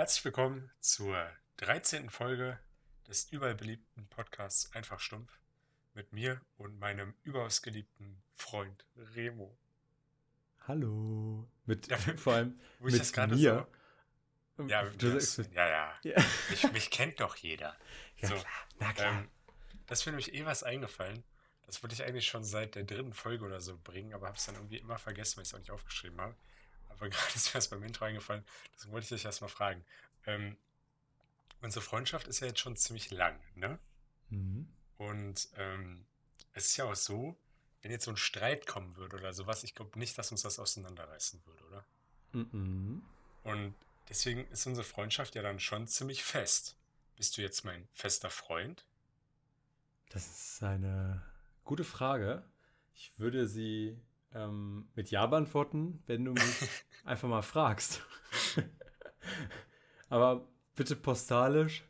Herzlich willkommen zur 13. Folge des überall beliebten Podcasts Einfach Stumpf mit mir und meinem überaus geliebten Freund Remo. Hallo. Mit, ja, vor allem wo ich mit das gerade mir. So, ja, Du das, sagst- ja, ja. Ja. Mich, mich kennt doch jeder. Ja, so, klar. Na klar. ähm, das mir nämlich eh was eingefallen. Das wollte ich eigentlich schon seit der dritten Folge oder so bringen, aber habe es dann irgendwie immer vergessen, weil ich es auch nicht aufgeschrieben habe. Aber gerade ist mir das beim Intro eingefallen, deswegen wollte ich dich erst mal fragen. Ähm, unsere Freundschaft ist ja jetzt schon ziemlich lang, ne? Mhm. Und ähm, es ist ja auch so, wenn jetzt so ein Streit kommen würde oder sowas, ich glaube nicht, dass uns das auseinanderreißen würde, oder? Mhm. Und deswegen ist unsere Freundschaft ja dann schon ziemlich fest. Bist du jetzt mein fester Freund? Das ist eine gute Frage. Ich würde sie ähm, mit Ja beantworten, wenn du mich einfach mal fragst. Aber bitte postalisch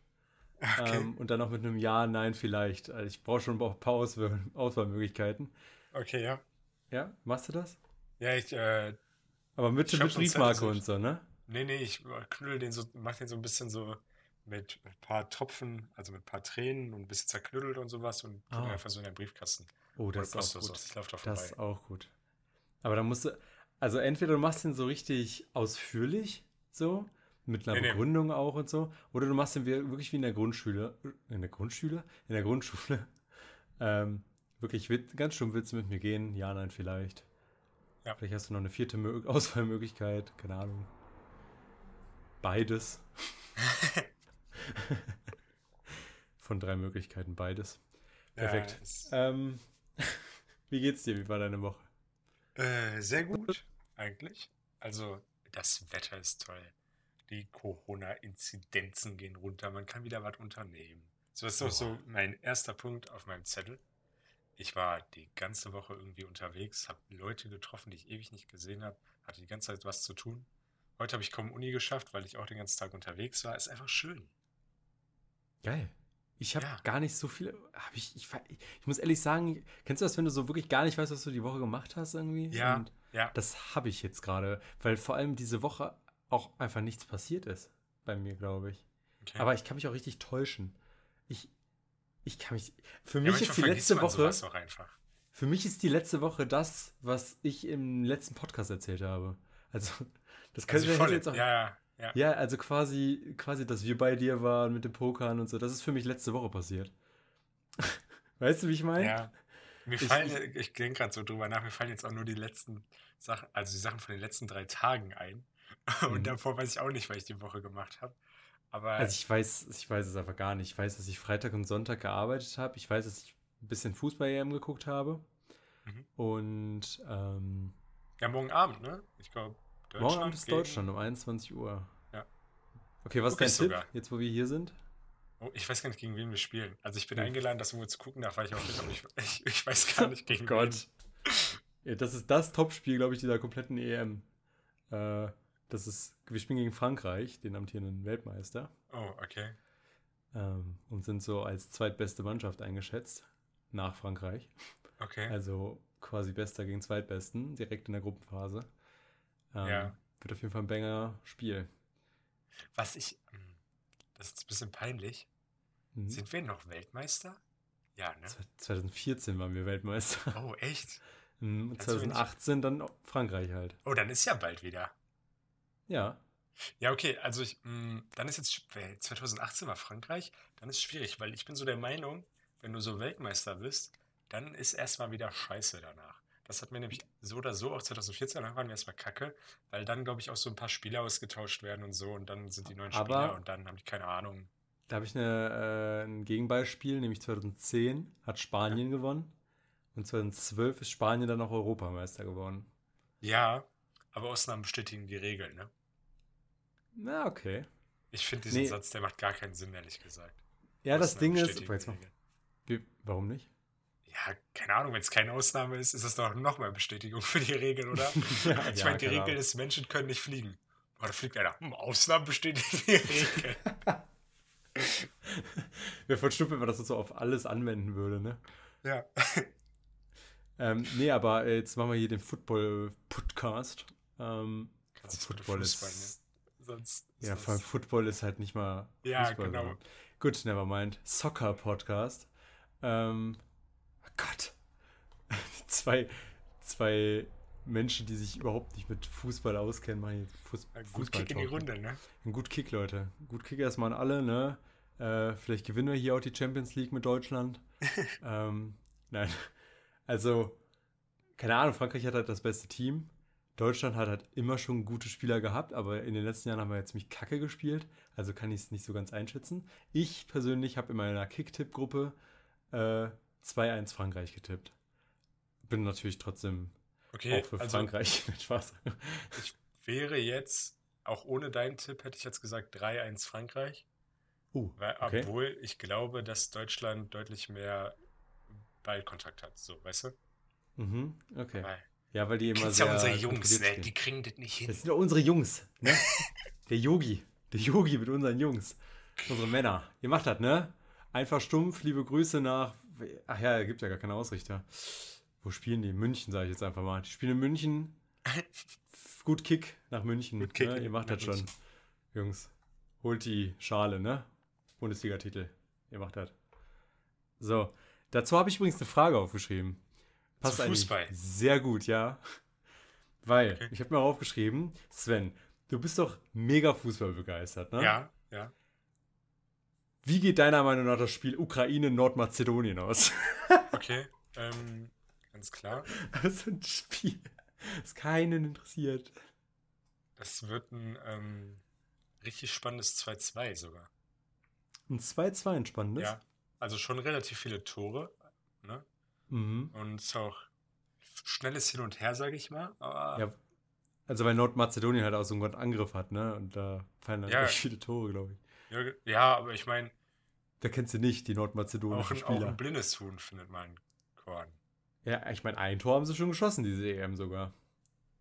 Okay. ähm, und dann auch mit einem Ja, Nein vielleicht. Also ich brauche schon ein paar Auswahl Auswahlmöglichkeiten. Okay, ja. Ja, machst du das? Ja, ich, äh, Aber mit, mit Briefmarke und so, ne? nee, nee, ich knuddel den so, mach den so ein bisschen so mit ein paar Tropfen, also mit ein paar Tränen und ein bisschen zerknüttelt und sowas und Ah. einfach so in den Briefkasten. Oh, Oder das ist auch gut. sowas. Ich laufe da Das vorbei. ist auch gut. Aber dann musst du, also entweder du machst den so richtig ausführlich, so, mit einer Nee, nee. Begründung auch und so, oder du machst den wirklich wie in der Grundschule, in der Grundschule? In der Grundschule. Ähm, wirklich, ganz stumm willst du mit mir gehen? Ja, nein, vielleicht. Ja. Vielleicht hast du noch eine vierte Mö Auswahlmöglichkeit, keine Ahnung. Beides. Von drei Möglichkeiten beides. Ja, Perfekt. es- Ähm, wie geht's dir? Wie war deine Woche? Äh, sehr gut, eigentlich. Also, das Wetter ist toll. Die Corona-Inzidenzen gehen runter. Man kann wieder was unternehmen. So ist doch so mein erster Punkt auf meinem Zettel. Ich war die ganze Woche irgendwie unterwegs, habe Leute getroffen, die ich ewig nicht gesehen habe, hatte die ganze Zeit was zu tun. Heute habe ich kaum Uni geschafft, weil ich auch den ganzen Tag unterwegs war. Ist einfach schön. Geil. Ich habe Ja. gar nicht so viel. Ich, ich, ich muss ehrlich sagen, kennst du das, wenn du so wirklich gar nicht weißt, was du die Woche gemacht hast irgendwie? Ja, Und ja. das habe ich jetzt gerade, weil vor allem diese Woche auch einfach nichts passiert ist bei mir, glaube ich. Okay. Aber ich kann mich auch richtig täuschen. Ich, ich kann mich. Für ja, mich ist die letzte Woche. auch einfach. Für mich ist die letzte Woche das, was ich im letzten Podcast erzählt habe. Also, das Also könnte hätte volle, jetzt auch. ja, ja, ja. Ja, also quasi, quasi, dass wir bei dir waren mit dem Pokern und so, das ist für mich letzte Woche passiert. weißt du, wie ich meine? Ja. Mir Ich- fallen, ich- ich, denke gerade so drüber nach, mir fallen jetzt auch nur die letzten Sachen, also die Sachen von den letzten drei Tagen ein. Und Mhm. davor weiß ich auch nicht, was ich die Woche gemacht habe. Aber Also ich weiß, ich weiß es einfach gar nicht. Ich weiß, dass ich Freitag und Sonntag gearbeitet habe. Ich weiß, dass ich ein bisschen Fußball-EM geguckt habe. Mhm. Und ähm, ja, morgen Abend, ne? Ich glaube, Deutschland. morgen Abend ist Deutschland um 21 Uhr. Ja. Okay, was ist dein Tipp, sogar. jetzt wo wir hier sind? Oh, ich weiß gar nicht, gegen wen wir spielen. Also ich bin Hm. eingeladen, das irgendwo zu gucken, da war ich auch nicht, ich, ich, weiß gar nicht, gegen Oh Gott. Ja, das ist das Topspiel, glaube ich, dieser kompletten EM. Äh, das ist, wir spielen gegen Frankreich, den amtierenden Weltmeister. Oh, okay. Ähm, und sind so als zweitbeste Mannschaft eingeschätzt. Nach Frankreich. Okay. Also quasi Bester gegen Zweitbesten, direkt in der Gruppenphase. Ähm, Ja. Wird auf jeden Fall ein banger Spiel. Was ich, hm, das ist ein bisschen peinlich. Mhm. Sind wir noch Weltmeister? Ja, ne? 2014 waren wir Weltmeister. Oh, echt? Mhm, und Kannst du mir nicht- 2018 dann Frankreich halt. Oh, dann ist ja bald wieder. Ja. Ja, okay, also ich, mh, dann ist jetzt, sch- weil 2018 war Frankreich, dann ist es schwierig, weil ich bin so der Meinung, wenn du so Weltmeister bist, dann ist erstmal wieder Scheiße danach. Das hat mir nämlich so oder so auch 2014, dann waren wir erstmal kacke, weil dann, glaube ich, auch so ein paar Spieler ausgetauscht werden und so und dann sind die neuen Aber- Spieler und dann haben die keine Ahnung. Da habe ich eine, äh, ein Gegenbeispiel, nämlich 2010 hat Spanien gewonnen. Und 2012 ist Spanien dann auch Europameister geworden. Ja, aber Ausnahmen bestätigen die Regeln, ne? Na, okay. Ich finde diesen Nee. Satz, der macht gar keinen Sinn, ehrlich gesagt. Ja, das Ausnahmen Ding ist. Jetzt mal, warum nicht? Ja, keine Ahnung, wenn es keine Ausnahme ist, ist das doch nochmal Bestätigung für die Regel, oder? Ja, ich ja, meine, die Regel Ahnung. ist, Menschen können nicht fliegen. Da fliegt einer. Hm, Ausnahmen bestätigen die Regel. Wäre voll stumpf, wenn man das so auf alles anwenden würde, ne? ja. Ähm, nee, aber äh, jetzt machen wir hier den Football-Podcast. Ähm, Kannst du Football Fußball, ist. sonst. ist Ja, vor allem Football ist halt nicht mal Ja, Fußball. genau. sondern- Gut, nevermind. Soccer Podcast. Ähm, Gott. zwei, zwei Menschen, die sich überhaupt nicht mit Fußball auskennen, machen jetzt Fuß Ja, Gut Fußball Kick in die Runde, ne? Ein gut Kick, Leute. Gut Kick erstmal an alle, ne? Äh, vielleicht gewinnen wir hier auch die Champions League mit Deutschland. ähm, nein. Also, keine Ahnung, Frankreich hat halt das beste Team. Deutschland hat halt immer schon gute Spieler gehabt, aber in den letzten Jahren haben wir jetzt ziemlich kacke gespielt. Also kann ich es nicht so ganz einschätzen. Ich persönlich habe in meiner Kick-Tipp-Gruppe äh, 2-1 Frankreich getippt. Bin natürlich trotzdem Okay, auch für also Frankreich. Spaß. ich wäre jetzt, auch ohne deinen Tipp, hätte ich jetzt gesagt 3-1 Frankreich. Uh, okay. Obwohl ich glaube, dass Deutschland deutlich mehr Ballkontakt hat, so, weißt du? Mhm, okay. Weil, Ja, weil die immer kennst sehr ja unsere Jungs, ne? Die kriegen das nicht hin. Das sind doch unsere Jungs, ne? Der Yogi. Der Yogi mit unseren Jungs. Unsere Männer. Ihr macht das, ne? Einfach stumpf, liebe Grüße nach. Ach ja, gibt ja gar keine Ausrichter. Wo spielen die? München, sage ich jetzt einfach mal. Die spielen in München. Gut Kick nach München. Gut Kick ne? Ihr macht das schon. München. Jungs. Holt die Schale, ne? Bundesliga-Titel. Ihr macht das. So. Dazu habe ich übrigens eine Frage aufgeschrieben. Passt Zu Fußball. Sehr gut, ja. Weil, Okay. ich habe mir aufgeschrieben, Sven, du bist doch mega Fußball begeistert, ne? Ja, ja. Wie geht deiner Meinung nach das Spiel Ukraine-Nordmazedonien aus? Okay, ähm, ganz klar. Also ein Spiel, das keinen interessiert. Das wird ein ähm, richtig spannendes 2-2 sogar. Ein 2-2 ein spannendes. Ja, also schon relativ viele Tore. Ne? Mhm. Und es ist auch schnelles Hin und Her, sage ich mal. Ja, also weil Nordmazedonien halt auch so einen guten Angriff hat, ne? Und da fallen dann Ja. viele Tore, glaube ich. ja, aber ich meine, Da kennst du nicht, die auch, nordmazedonischen auch Spieler. ein blindes Huhn findet man Korn. Ja, ich meine, ein Tor haben sie schon geschossen, diese EM sogar.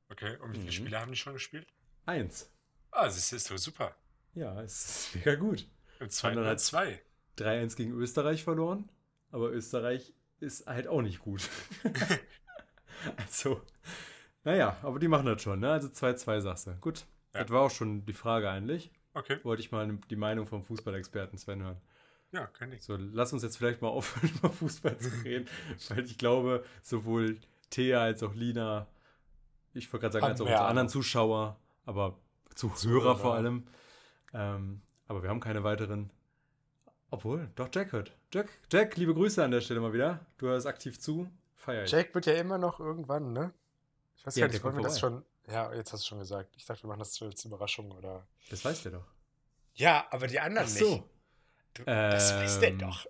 Okay, und wie viele Mhm. Spiele haben die schon gespielt? Eins. Ah, das ist doch super. Ja, es ist mega gut. Im zweiten halt- zwei. 3-1 gegen Österreich verloren, aber Österreich ist halt auch nicht gut. also, naja, aber die machen das schon, ne? Also 2-2 sagst du. Gut, Ja. das war auch schon die Frage eigentlich. Okay, Wollte ich mal die Meinung vom Fußballexperten Sven hören. Ja, kann ich. So, lass uns jetzt vielleicht mal aufhören, über Fußball zu reden, weil ich glaube, sowohl Thea als auch Lina, ich wollte gerade sagen, Haben als auch unsere anderen. Zuschauer, aber Zuhörer vor allem. Ähm, aber wir haben keine weiteren. Obwohl, doch Jack hört. Jack, Jack, liebe Grüße an der Stelle mal wieder. Du hörst aktiv zu. Feier ich. Jack wird ja immer noch irgendwann, ne? Ich weiß Ja, gar nicht, wollen wir das schon. Ja, jetzt hast du schon gesagt. Ich dachte, wir machen das als Überraschung oder. Das weißt du doch. Ja, aber die anderen Ach so. nicht. Du, das weiß der Ähm. doch.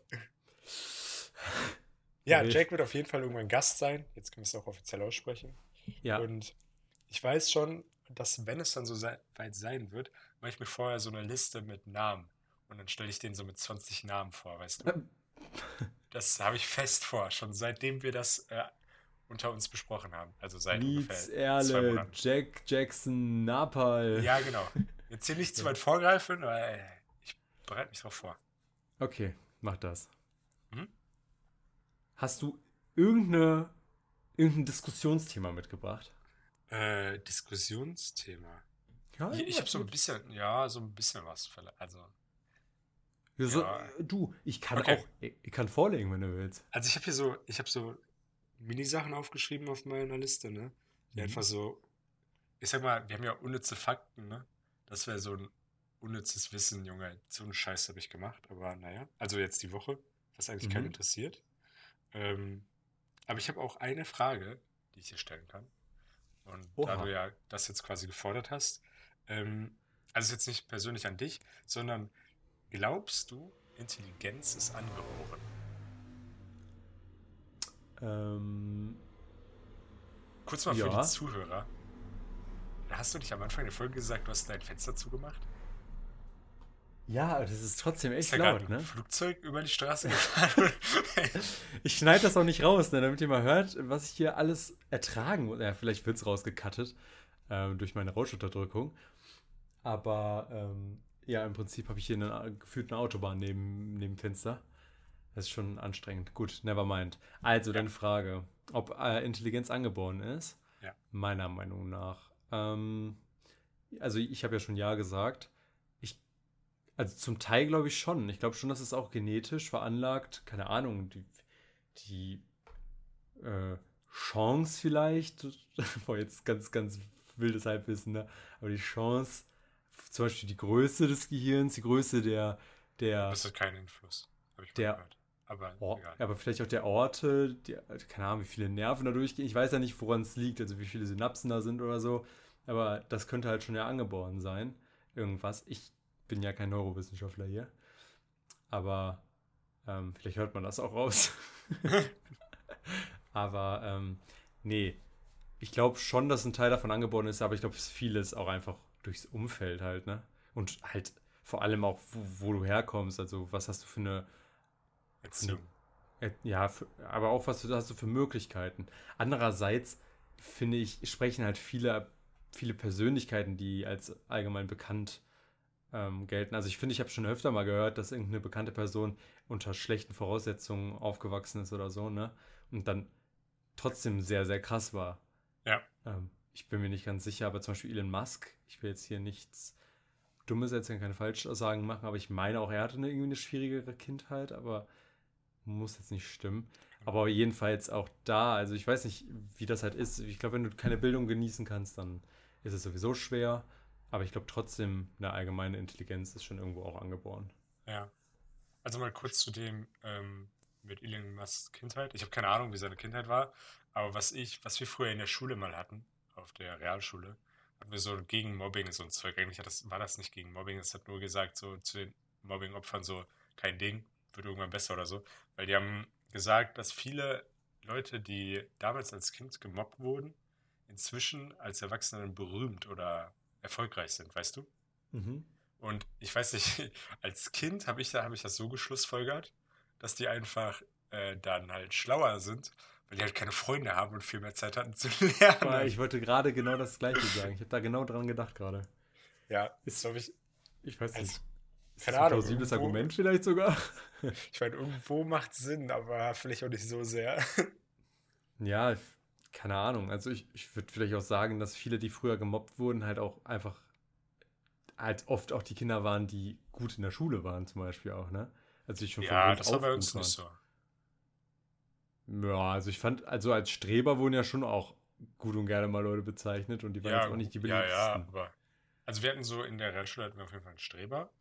Ja. Jack wird auf jeden Fall irgendwann Gast sein. Jetzt können wir es auch offiziell aussprechen. Ja, Und ich weiß schon, dass wenn es dann so sei, weit sein wird, mache ich mir vorher so eine Liste mit Namen. Und dann stelle ich den so mit 20 Namen vor, weißt du? Das habe ich fest vor, schon seitdem wir das äh, unter uns besprochen haben. Also seit Nietz, ungefähr zwei Erle, Monaten. Jack, Jackson, Napal. Ja, genau. Jetzt hier nicht zu weit vorgreifen, weil ich bereite mich drauf vor. Okay, mach das. Mhm. Hast du irgendeine, irgendein Diskussionsthema mitgebracht? Äh, Diskussionsthema. Ja, Ich, ich habe so ein bisschen, ja, so ein bisschen was. vielleicht. Also, Ja, so, ja. Du, ich kann Okay. auch, ich, ich kann vorlegen, wenn du willst. also ich habe hier so, ich habe so Mini-Sachen aufgeschrieben auf meiner Liste, ne? Die Mhm. einfach so, ich sag mal, wir haben ja unnütze Fakten, ne? Das wäre so ein unnützes Wissen, Junge. So einen Scheiß habe ich gemacht, aber naja. Also jetzt die Woche, was eigentlich keinen Mhm. interessiert. Ähm, aber ich habe auch eine Frage, die ich dir stellen kann. Und da Oha. du ja das jetzt quasi gefordert hast, ähm, also jetzt nicht persönlich an dich, sondern glaubst du, Intelligenz ist angeboren? Ähm, Kurz mal für Ja. die Zuhörer. Hast du nicht am Anfang der Folge gesagt, du hast dein Fenster zugemacht? Ja, das ist trotzdem echt Ist laut, ein ne? Flugzeug über die Straße gefahren? Ich schneide das auch nicht raus, ne, damit ihr mal hört, was ich hier alles ertragen muss. Ja, vielleicht wird es rausgekattet ähm, durch meine Rauschunterdrückung. Aber ähm, ja, im Prinzip habe ich hier eine, gefühlt eine Autobahn neben, neben dem Fenster. Das ist schon anstrengend. Gut, never mind. Also, deine Frage, ob äh, Intelligenz angeboren ist? Ja. Meiner Meinung nach. Ähm, also ich habe ja schon Ja gesagt. Also zum Teil glaube ich schon. Ich glaube schon, dass es auch genetisch veranlagt, keine Ahnung, die, die äh, Chance vielleicht, boah, jetzt ganz, ganz wildes Halbwissen, ne? aber die Chance, zum Beispiel die Größe des Gehirns, die Größe der, der. Das hat keinen Einfluss, habe ich der, gehört. Aber, oh, aber vielleicht auch der Orte, die, keine Ahnung, wie viele Nerven da durchgehen. Ich weiß ja nicht, woran es liegt, also wie viele Synapsen da sind oder so. Aber das könnte halt schon ja angeboren sein. Irgendwas. Ich bin ja kein Neurowissenschaftler hier. Aber ähm, vielleicht hört man das auch raus. aber ähm, nee, ich glaube schon, dass ein Teil davon angeboren ist, aber ich glaube, vieles auch einfach durchs Umfeld halt, ne? Und halt vor allem auch, wo, wo du herkommst. Also, was hast du für eine Erziehung? Ja, für, aber auch, was hast du für Möglichkeiten? Andererseits finde ich, sprechen halt viele, viele Persönlichkeiten, die als allgemein bekannt ähm, gelten. Also ich finde, ich habe schon öfter mal gehört, dass irgendeine bekannte Person unter schlechten Voraussetzungen aufgewachsen ist oder so, ne? Und dann trotzdem sehr, sehr krass war. Ja. Ähm, ich bin mir nicht ganz sicher, aber zum Beispiel Elon Musk, ich will jetzt hier nichts Dummes erzählen, keine Falschaussagen machen, aber ich meine auch, er hatte eine, irgendwie eine schwierigere Kindheit, aber muss jetzt nicht stimmen. Aber jedenfalls auch da, also ich weiß nicht, wie das halt ist. Ich glaube, wenn du keine Bildung genießen kannst, dann ist es sowieso schwer. Aber ich glaube trotzdem, eine allgemeine Intelligenz ist schon irgendwo auch angeboren. Ja. Also mal kurz zu dem ähm, mit Elon Musks Kindheit. Ich habe keine Ahnung, wie seine Kindheit war. Aber was ich, was wir früher in der Schule mal hatten, auf der Realschule, hatten wir so gegen Mobbing so ein Zeug. Eigentlich das, war das nicht gegen Mobbing, es hat nur gesagt, so zu den Mobbing-Opfern so, kein Ding, wird irgendwann besser oder so. Weil die haben gesagt, dass viele Leute, die damals als Kind gemobbt wurden, inzwischen als Erwachsene berühmt oder erfolgreich sind, weißt du? Mhm. Und ich weiß nicht, als Kind habe ich, da, hab ich das so geschlussfolgert, dass die einfach äh, dann halt schlauer sind, weil die halt keine Freunde haben und viel mehr Zeit hatten zu lernen. Ich wollte gerade genau das Gleiche sagen. Ich habe da genau dran gedacht gerade. Ja, ist, glaube ich. Ich weiß nicht. Keine Ahnung. Ein plausibles Argument vielleicht sogar. Ich meine, irgendwo macht Sinn, aber vielleicht auch nicht so sehr. Ja, keine Ahnung. Also ich, ich würde vielleicht auch sagen, dass viele, die früher gemobbt wurden, halt auch einfach halt oft auch die Kinder waren, die gut in der Schule waren, zum Beispiel auch, ne? Also ich schon Ja, das war bei uns nicht so. Ja, also ich fand, also als Streber wurden ja schon auch gut und gerne mal Leute bezeichnet und die waren ja, jetzt auch nicht die beliebtesten. Ja, ja, aber also wir hatten so in der Realschule hatten wir auf jeden Fall einen Streber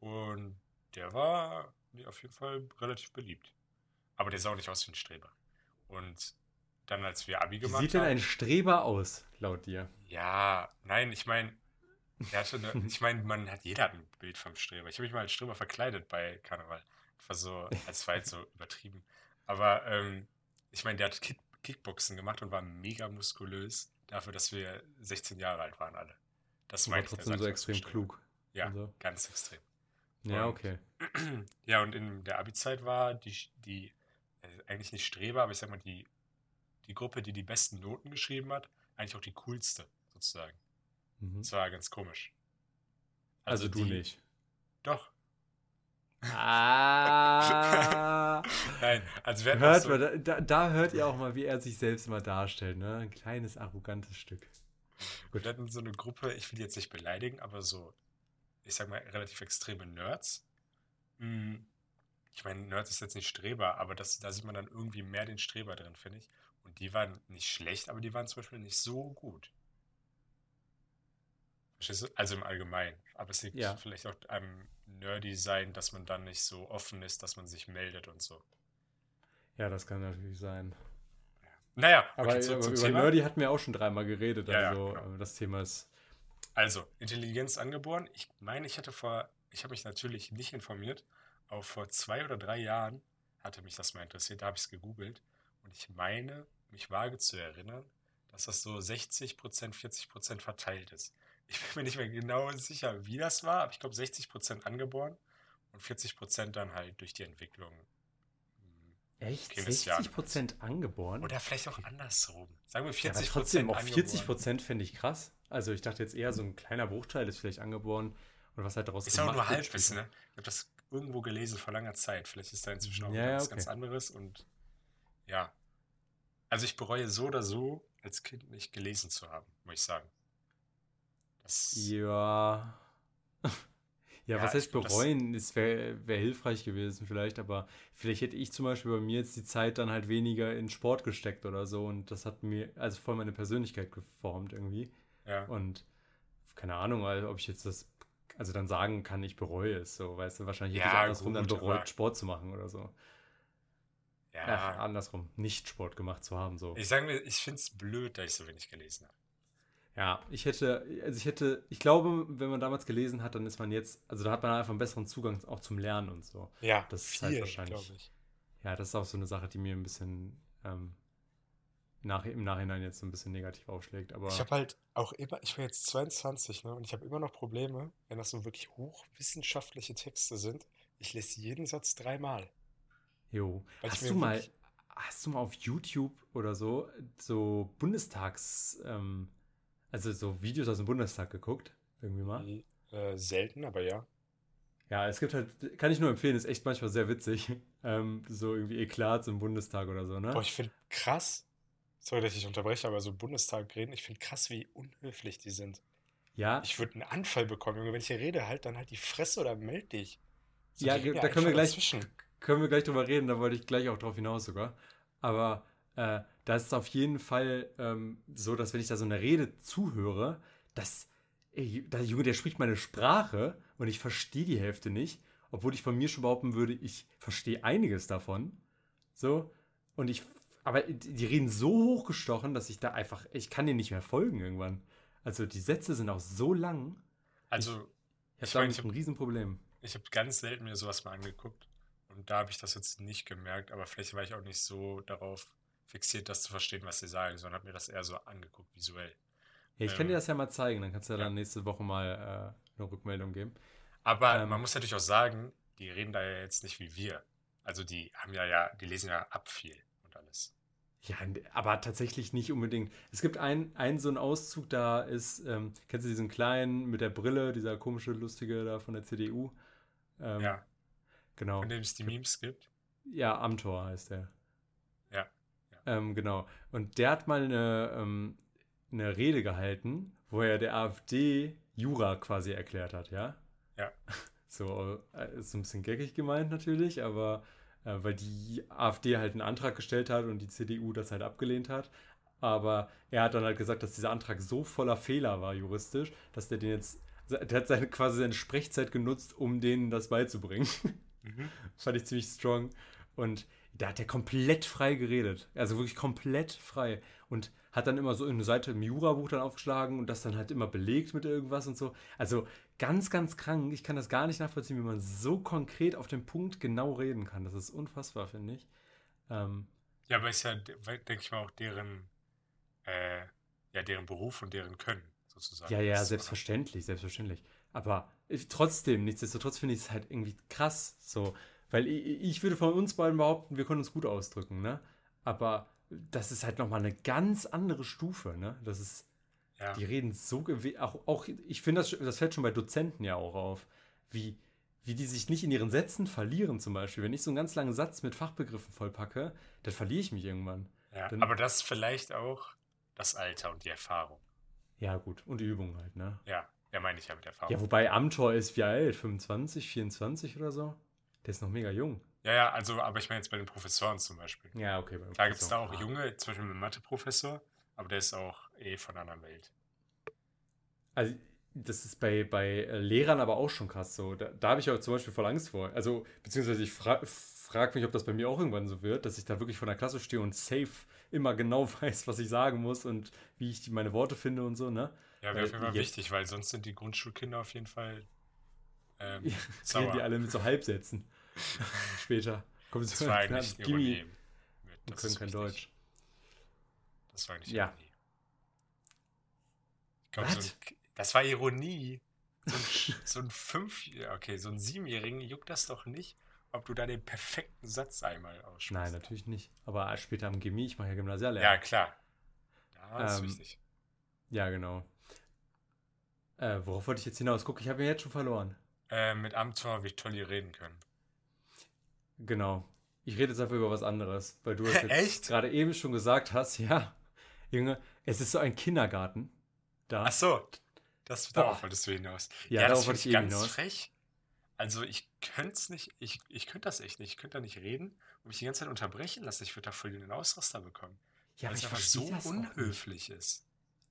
und der war auf jeden Fall relativ beliebt. Aber der sah auch nicht aus wie ein Streber. Und dann, als wir Abi gemacht haben. Wie sieht denn ein Streber aus, laut dir? Ja, nein, ich meine, ich meine, man hat jeder hat ein Bild vom Streber. Ich habe mich mal als Streber verkleidet bei Karneval. Das war so, als war jetzt so übertrieben. Aber ähm, ich meine, der hat Kick Kickboxen gemacht und war mega muskulös dafür, dass wir 16 Jahre alt waren alle. Das war trotzdem so extrem klug. Ja, also. ganz extrem. Ja, okay. Ja, und in der Abi-Zeit war die, die äh, eigentlich nicht Streber, aber ich sag mal, die, die Gruppe, die die besten Noten geschrieben hat, eigentlich auch die coolste, sozusagen. Mhm. Das war ganz komisch. Also, also du die, nicht. Doch. Ah. Nein, also wer hört so, da, da, hört ihr auch mal, wie er sich selbst mal darstellt, ne? Ein kleines, arrogantes Stück. Gut. Wir hatten so eine Gruppe, ich will jetzt nicht beleidigen, aber so ich sag mal, relativ extreme Nerds. Hm, ich meine, Nerds ist jetzt nicht Streber, aber das, da sieht man dann irgendwie mehr den Streber drin, finde ich. Und die waren nicht schlecht, aber die waren zum Beispiel nicht so gut. Verstehst du? Also im Allgemeinen. Aber es liegt ja. vielleicht auch am Nerdy-Sein, dass man dann nicht so offen ist, dass man sich meldet und so. Ja, das kann natürlich sein. Naja, aber, okay, aber über Thema. Nerdy hatten wir auch schon dreimal geredet. Ja, also genau. das Thema ist also, Intelligenz angeboren. Ich meine, ich hatte vor, ich habe mich natürlich nicht informiert, aber vor zwei oder drei Jahren hatte mich das mal interessiert, da habe ich es gegoogelt. Und ich meine, mich vage zu erinnern, dass das so 60%, 40% verteilt ist. Ich bin mir nicht mehr genau sicher, wie das war, aber ich glaube 60% angeboren und 40% dann halt durch die Entwicklung. Hm, Echt? 60% angeboren? Oder vielleicht auch andersrum. Sagen wir 40%. Ja, aber trotzdem, auch 40% finde ich krass. Also ich dachte jetzt eher, so ein kleiner Bruchteil ist vielleicht angeboren und was halt daraus ist. Ist auch nur Halbwissen, ne? Ich habe das irgendwo gelesen vor langer Zeit. Vielleicht ist da inzwischen auch ja, was okay. ganz anderes und ja. Also ich bereue so oder so, als Kind nicht gelesen zu haben, muss ich sagen. Das, Ja. Ja, Ja, was ich heißt das- bereuen? Es wäre wär hilfreich gewesen vielleicht, aber vielleicht hätte ich zum Beispiel bei mir jetzt die Zeit dann halt weniger in Sport gesteckt oder so und das hat mir also voll meine Persönlichkeit geformt irgendwie. ja. Und keine Ahnung, also ob ich jetzt das, also dann sagen kann, ich bereue es so, weißt du, wahrscheinlich hätte ich Ja, andersrum dann bereut, Sport zu machen oder so. Ja. Ach, andersrum, nicht Sport gemacht zu haben, so. Ich sage mir, ich finde es blöd, dass ich so wenig gelesen habe. Ja, ich hätte, also ich hätte, ich glaube, wenn man damals gelesen hat, dann ist man jetzt, also da hat man einfach einen besseren Zugang auch zum Lernen und so. Ja, Das ist halt wahrscheinlich- ich. Ja, das ist auch so eine Sache, die mir ein bisschen ähm, nach, im Nachhinein jetzt so ein bisschen negativ aufschlägt. Aber Ich habe halt auch immer, ich bin jetzt 22, ne, und ich habe immer noch Probleme, wenn das so wirklich hochwissenschaftliche Texte sind. Ich lese jeden Satz dreimal. Jo, hast du mal, hast du mal auf YouTube oder so so Bundestags, ähm, also so Videos aus dem Bundestag geguckt? Irgendwie mal? Äh, selten, aber ja. Ja, es gibt halt, kann ich nur empfehlen, ist echt manchmal sehr witzig. Ähm, so irgendwie Eklats im Bundestag oder so, ne? Boah, ich finde krass, sorry, dass ich unterbreche, aber so Bundestag reden, ich finde krass, wie unhöflich die sind. Ja, Ich würde einen Anfall bekommen, Junge, wenn ich hier rede, halt dann halt die Fresse oder meld dich. So, Ja, da können wir gleich- dazwischen. Können wir gleich drüber reden, da wollte ich gleich auch drauf hinaus sogar. Aber äh, da ist es auf jeden Fall ähm, so, dass wenn ich da so eine Rede zuhöre, dass, ey, der Junge, der spricht meine Sprache und ich verstehe die Hälfte nicht, obwohl ich von mir schon behaupten würde, ich verstehe einiges davon. So, und ich, aber die, reden so hochgestochen, dass ich da einfach, ich kann denen nicht mehr folgen irgendwann. Also die Sätze sind auch so lang, Also, ich habe Ich mein, damit ich hab- ein Riesenproblem. ich habe ganz selten mir sowas mal angeguckt. Und da habe ich das jetzt nicht gemerkt, aber vielleicht war ich auch nicht so darauf fixiert, das zu verstehen, was sie sagen, sondern habe mir das eher so angeguckt, visuell. Ja, ich kann Ähm, dir das ja mal zeigen, dann kannst du ja ja. dann nächste Woche mal äh, eine Rückmeldung geben. Aber Ähm. man muss natürlich auch sagen, die reden da ja jetzt nicht wie wir. Also die haben ja, ja, die lesen ja ab viel und alles. Ja, aber tatsächlich nicht unbedingt. Es gibt einen, einen so einen Auszug, da ist, ähm, kennst du diesen kleinen mit der Brille, dieser komische, lustige da von der CDU? Ähm, Ja, Genau. von dem es die Memes gibt. Ja, Amtor heißt der. Ja, Ähm, genau. Und der hat mal eine, ähm, eine Rede gehalten, wo er der AfD Jura quasi erklärt hat, ja? Ja. So, äh, ist so ein bisschen geckig gemeint natürlich, aber äh, weil die AfD halt einen Antrag gestellt hat und die CDU das halt abgelehnt hat. Aber er hat dann halt gesagt, dass dieser Antrag so voller Fehler war juristisch, dass der den jetzt, der hat seine, quasi seine Sprechzeit genutzt, um denen das beizubringen. Mhm. Fand ich ziemlich strong. Und da hat er komplett frei geredet. Also wirklich komplett frei. Und hat dann immer so eine Seite im Jurabuch dann aufgeschlagen und das dann halt immer belegt mit irgendwas und so. Also ganz, ganz krank. Ich kann das gar nicht nachvollziehen, wie man so konkret auf den Punkt genau reden kann. Das ist unfassbar, finde ich. Ähm, Ja, aber ist ja, denke ich mal, auch deren, äh, ja, deren Beruf und deren Können, sozusagen. ja, ja, selbstverständlich, selbstverständlich. Aber trotzdem, nichtsdestotrotz finde ich es halt irgendwie krass so. Weil ich, ich würde von uns beiden behaupten, wir können uns gut ausdrücken, ne? Aber das ist halt nochmal eine ganz andere Stufe, ne? Das ist, Ja. die reden so, auch, auch ich finde, das, das fällt schon bei Dozenten ja auch auf, wie, wie die sich nicht in ihren Sätzen verlieren zum Beispiel. Wenn ich so einen ganz langen Satz mit Fachbegriffen vollpacke, dann verliere ich mich irgendwann. ja. dann- Aber das ist vielleicht auch das Alter und die Erfahrung. Ja, gut. Und die Übung halt, ne? Ja, ja, meine ich ja mit Erfahrung. Ja, wobei Amtor ist wie alt? 25, 24 oder so? Der ist noch mega jung. Ja, ja, also, aber ich meine jetzt bei den Professoren zum Beispiel. Ja, okay. Klar gibt es da auch junge, zum Beispiel mit Mathe-Professor, aber der ist auch eh von einer anderen Welt. Also, das ist bei, bei äh, Lehrern aber auch schon krass so. Da, da habe ich auch zum Beispiel voll Angst vor. Also, beziehungsweise ich fra frage mich, ob das bei mir auch irgendwann so wird, dass ich da wirklich vor der Klasse stehe und safe immer genau weiß, was ich sagen muss und wie ich die, meine Worte finde und so, ne? Ja, wäre Weil auf jeden Fall wichtig, weil sonst sind die Grundschulkinder auf jeden Fall ähm, Ja, sauer. die alle mit so Halbsätzen. Später. Kommen das so war knapp, eigentlich Ironie. und Das können ist kein. Deutsch. Das war nicht Ja. Ironie. Ich glaube, so ein, das war Ironie. So ein, so ein fünf, okay, so ein Siebenjährigen juckt das doch nicht, ob du da den perfekten Satz einmal aussprichst. Nein, natürlich nicht. Aber später am Gimmi, ich mache ja Gymnasiallehrer. Ja, klar. Da ist Ähm, wichtig. Ja, genau. Äh, worauf wollte ich jetzt hinaus? Guck, ich habe ihn jetzt schon verloren. Äh, mit Amtor, wie toll die reden können. Genau. Ich rede jetzt einfach über was anderes, weil du es gerade eben schon gesagt hast. Ja, Junge, es ist so ein Kindergarten da. Ach so. Das, darauf wolltest du hinaus. Ja, Ja, darauf das wollte ich ich ganz hinaus. frech. Also ich könnte es nicht, ich, ich könnte das echt nicht. Ich könnte da nicht reden und mich die ganze Zeit unterbrechen lassen. Ich würde da voll den Ausraster bekommen. Ja, weil aber es ich einfach so unhöflich ist.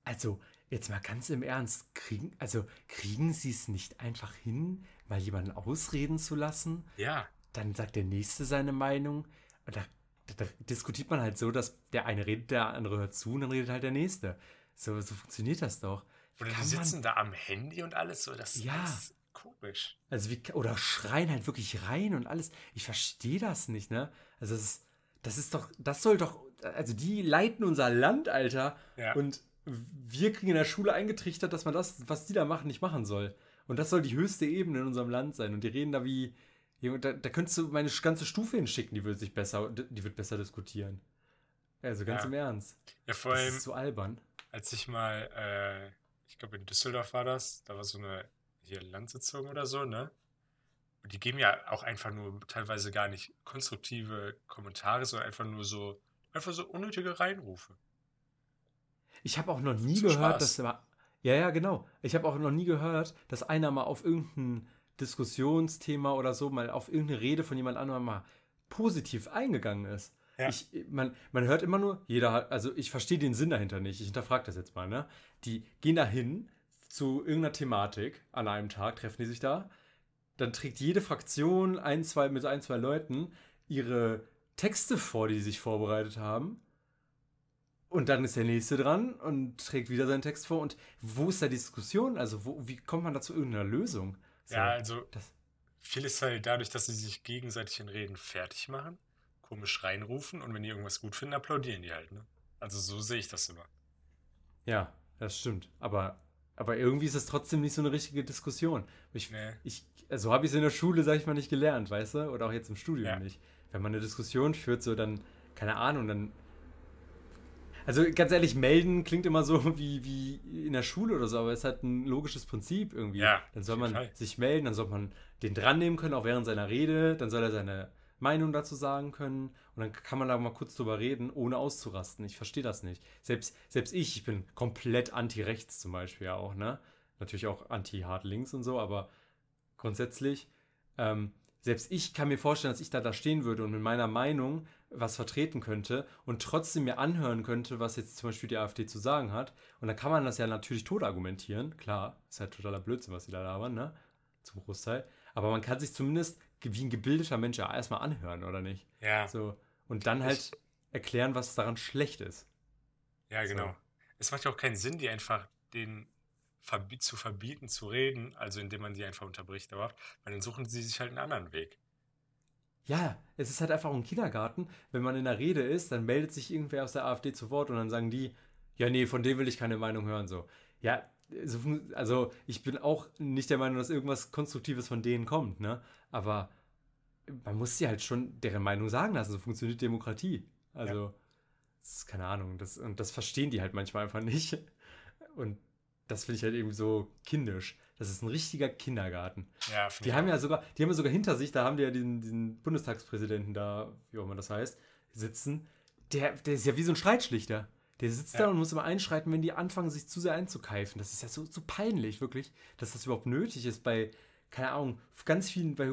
Also, jetzt mal ganz im Ernst, kriegen, also kriegen Sie es nicht einfach hin, mal jemanden ausreden zu lassen? Ja, Dann sagt der Nächste seine Meinung. Und da, da, da diskutiert man halt so, dass der eine redet, der andere hört zu und dann redet halt der Nächste. So, so funktioniert das doch. Oder die kann man- sitzen da am Handy und alles so. Das Ja. ist komisch. Also wie, oder schreien halt wirklich rein und alles. Ich verstehe das nicht, ne? Also das ist, das ist doch, das soll doch, also die leiten unser Land, Alter. Ja. Und wir kriegen in der Schule eingetrichtert, dass man das, was die da machen, nicht machen soll. Und das soll die höchste Ebene in unserem Land sein. Und die reden da wie, da, da könntest du meine ganze Stufe hinschicken, die wird sich besser, die wird besser diskutieren. Also ganz Ja. im Ernst. Ja, vor Das allem, ist so albern. als ich mal, äh, ich glaube in Düsseldorf war das, da war so eine hier Landsitzung oder so, ne? Und die geben ja auch einfach nur teilweise gar nicht konstruktive Kommentare, sondern einfach nur so, einfach so unnötige Reinrufe. Ich habe auch noch nie Zu gehört, Spaß. dass da- ja, ja, genau. Ich habe auch noch nie gehört, dass einer mal auf irgendein Diskussionsthema oder so mal auf irgendeine Rede von jemand anderem mal positiv eingegangen ist. Ja. Ich, man, man hört immer nur, jeder hat, also ich verstehe den Sinn dahinter nicht. Ich hinterfrage das jetzt mal, ne? Die gehen da hin zu irgendeiner Thematik an einem Tag, treffen die sich da. Dann trägt jede Fraktion ein, zwei, mit ein, zwei Leuten ihre Texte vor, die sie sich vorbereitet haben. Und dann ist der nächste dran und trägt wieder seinen Text vor. Und wo ist da die Diskussion? Also, wo, wie kommt man da zu irgendeiner Lösung? So, Ja, also das, vieles halt dadurch, dass sie sich gegenseitig in Reden fertig machen, komisch reinrufen und wenn die irgendwas gut finden, applaudieren die halt, ne? Also so sehe ich das immer. ja, das stimmt. Aber, aber irgendwie ist es trotzdem nicht so eine richtige Diskussion. Ich, Nee. ich, so habe ich es in der Schule, sag ich mal, nicht gelernt, weißt du? Oder auch jetzt im Studium Ja. nicht. Wenn man eine Diskussion führt, so dann, keine Ahnung, dann. Also ganz ehrlich, melden klingt immer so wie, wie in der Schule oder so, aber es ist halt ein logisches Prinzip irgendwie. Ja, dann soll man sich melden, dann soll man den dran nehmen können, auch während seiner Rede, dann soll er seine Meinung dazu sagen können und dann kann man da mal kurz drüber reden, ohne auszurasten. Ich verstehe das nicht. Selbst, selbst ich, ich bin komplett anti-rechts zum Beispiel ja auch, ne? Natürlich auch anti-hart links und so, aber grundsätzlich, ähm, selbst ich kann mir vorstellen, dass ich da da stehen würde und mit meiner Meinung was vertreten könnte und trotzdem mir anhören könnte, was jetzt zum Beispiel die AfD zu sagen hat. Und dann kann man das ja natürlich tot argumentieren. Klar, ist halt totaler Blödsinn, was sie da labern, ne? Zum Großteil. Aber man kann sich zumindest wie ein gebildeter Mensch ja erstmal anhören, oder nicht? Ja, So. Und dann halt erklären, was daran schlecht ist. ja, So. genau. Es macht ja auch keinen Sinn, die einfach den verbi zu verbieten zu reden, also indem man sie einfach unterbricht, weil dann suchen sie sich halt einen anderen Weg. Ja, es ist halt einfach ein Kindergarten. Wenn man in der Rede ist, dann meldet sich irgendwer aus der AfD zu Wort und dann sagen die, ja, nee, von dem will ich keine Meinung hören. So. Ja, also ich bin auch nicht der Meinung, dass irgendwas Konstruktives von denen kommt, ne? Aber man muss sie halt schon deren Meinung sagen lassen. So funktioniert Demokratie. Also, das ist keine Ahnung. Das, und das verstehen die halt manchmal einfach nicht. Und das finde ich halt irgendwie so kindisch. Das ist ein richtiger Kindergarten. Ja, Die haben auch. ja sogar, die haben ja sogar hinter sich, da haben die ja diesen, diesen Bundestagspräsidenten da, wie auch immer das heißt, sitzen. Der, der ist ja wie so ein Streitschlichter. Der sitzt Ja. da und muss immer einschreiten, wenn die anfangen, sich zu sehr einzukeifen. Das ist ja so, so peinlich, wirklich, dass das überhaupt nötig ist bei, keine Ahnung, ganz vielen, bei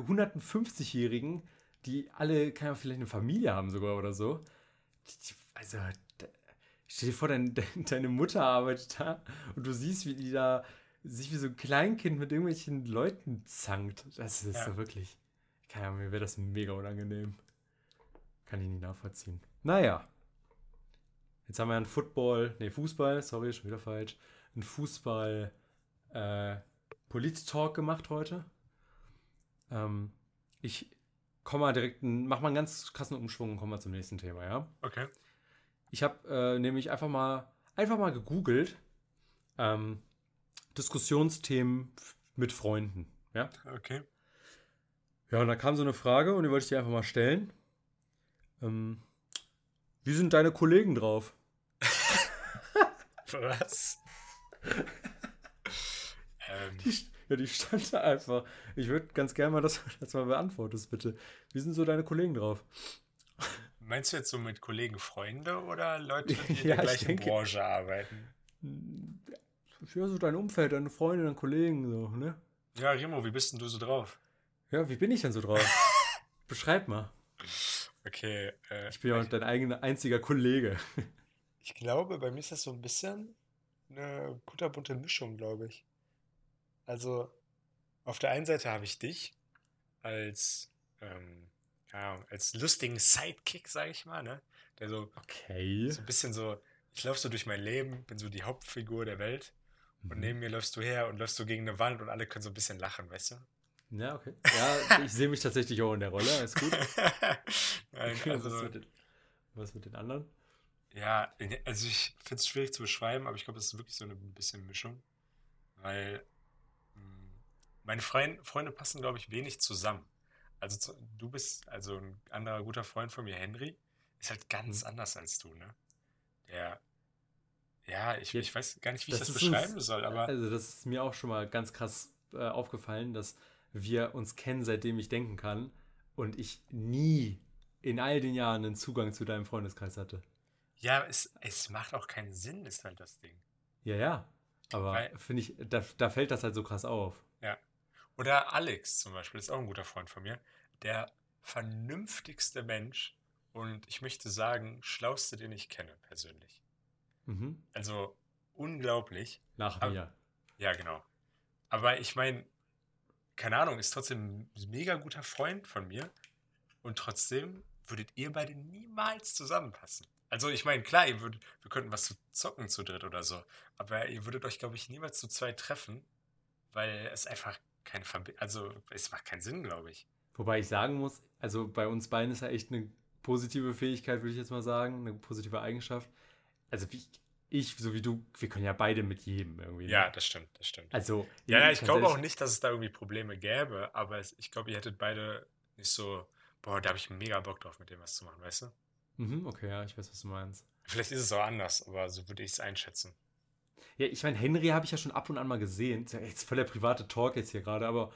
150-Jährigen, die alle, keine Ahnung, vielleicht eine Familie haben sogar oder so. Die, die, also, da, stell dir vor, dein, dein, deine Mutter arbeitet da und du siehst, wie die da sich wie so ein Kleinkind mit irgendwelchen Leuten zankt. Das ist Ja. so wirklich. Keine Ahnung, mir wäre das mega unangenehm. Kann ich nicht nachvollziehen. Naja. Jetzt haben wir einen Football, nee, Fußball, sorry, schon wieder falsch. Ein Fußball äh, Polit-Talk gemacht heute. Ähm, ich komme mal direkt, mach mal einen ganz krassen Umschwung und komme mal zum nächsten Thema, ja? Okay. Ich habe äh, nämlich einfach mal, einfach mal gegoogelt, ähm, Diskussionsthemen mit Freunden. Ja? Okay. ja, und da kam so eine Frage und die wollte ich dir einfach mal stellen. Ähm, wie sind deine Kollegen drauf? Was? ähm, Die, ja, die stand da einfach. Ich würde ganz gerne mal, dass du das mal beantwortest, bitte. Wie sind so deine Kollegen drauf? meinst du jetzt so mit Kollegen Freunde oder Leute, die in Ja, der ich gleichen denke- Branche arbeiten? Ja, so dein Umfeld, deine Freunde, deine Kollegen, so, ne? Ja, Remo, wie bist denn du so drauf? Ja, wie bin ich denn so drauf? Beschreib mal. Okay. Äh, Ich bin ja dein eigener einziger Kollege. ich glaube, bei mir ist das so ein bisschen eine kunterbunte Mischung, glaube ich. Also, auf der einen Seite habe ich dich als, ähm, Ahnung, als lustigen Sidekick, sage ich mal, ne? Der so, Okay. so ein bisschen so, ich laufe so durch mein Leben, bin so die Hauptfigur der Welt und Mhm. neben mir läufst du her und läufst so gegen eine Wand und alle können so ein bisschen lachen, weißt du? Ja, okay. Ja, ich sehe mich tatsächlich auch in der Rolle, ist gut. Nein, Okay, was, also, mit den, was mit den anderen? ja, also ich finde es schwierig zu beschreiben, aber ich glaube, es ist wirklich so eine bisschen Mischung, weil mh, meine Freund, Freunde passen, glaube ich, wenig zusammen. Also zu, du bist, also ein anderer guter Freund von mir, Henry, ist halt ganz anders als du, ne? Der, ja, ich, Ja, ich weiß gar nicht, wie ich das das ist uns- beschreiben soll, aber Also, das ist mir auch schon mal ganz krass äh, aufgefallen, dass wir uns kennen, seitdem ich denken kann und ich nie in all den Jahren einen Zugang zu deinem Freundeskreis hatte. ja, es, es macht auch keinen Sinn, ist halt das Ding. Ja, ja. Aber finde ich, da, da fällt das halt so krass auf. Oder Alex zum Beispiel, ist auch ein guter Freund von mir. Der vernünftigste Mensch und ich möchte sagen, schlauste, den ich kenne, persönlich. Mhm. Also unglaublich. Nach Aber- mir. Ja, genau. Aber ich meine, keine Ahnung, ist trotzdem ein mega guter Freund von mir und trotzdem würdet ihr beide niemals zusammenpassen. Also ich meine, klar, ihr würdet, wir könnten was zu zocken zu dritt oder so, aber ihr würdet euch, glaube ich, niemals zu zweit treffen, weil es einfach keine Verbindung, also es macht keinen Sinn, glaube ich. Wobei ich sagen muss, also bei uns beiden ist ja echt eine positive Fähigkeit, würde ich jetzt mal sagen, eine positive Eigenschaft. Also wie ich, so wie du, wir können ja beide mit jedem irgendwie. ne? Ja, das stimmt, das stimmt. Also, Ja, ja, ich glaube auch nicht, dass es da irgendwie Probleme gäbe, aber es, ich glaube, ihr hättet beide nicht so, boah, da habe ich mega Bock drauf, mit dem was zu machen, weißt du? Mhm, okay, ja, ich weiß, was du meinst. Vielleicht ist es auch anders, aber so würde ich es einschätzen. Ja, ich meine, Henry habe ich ja schon ab und an mal gesehen. Ist ja Jetzt voll der private Talk jetzt hier gerade, aber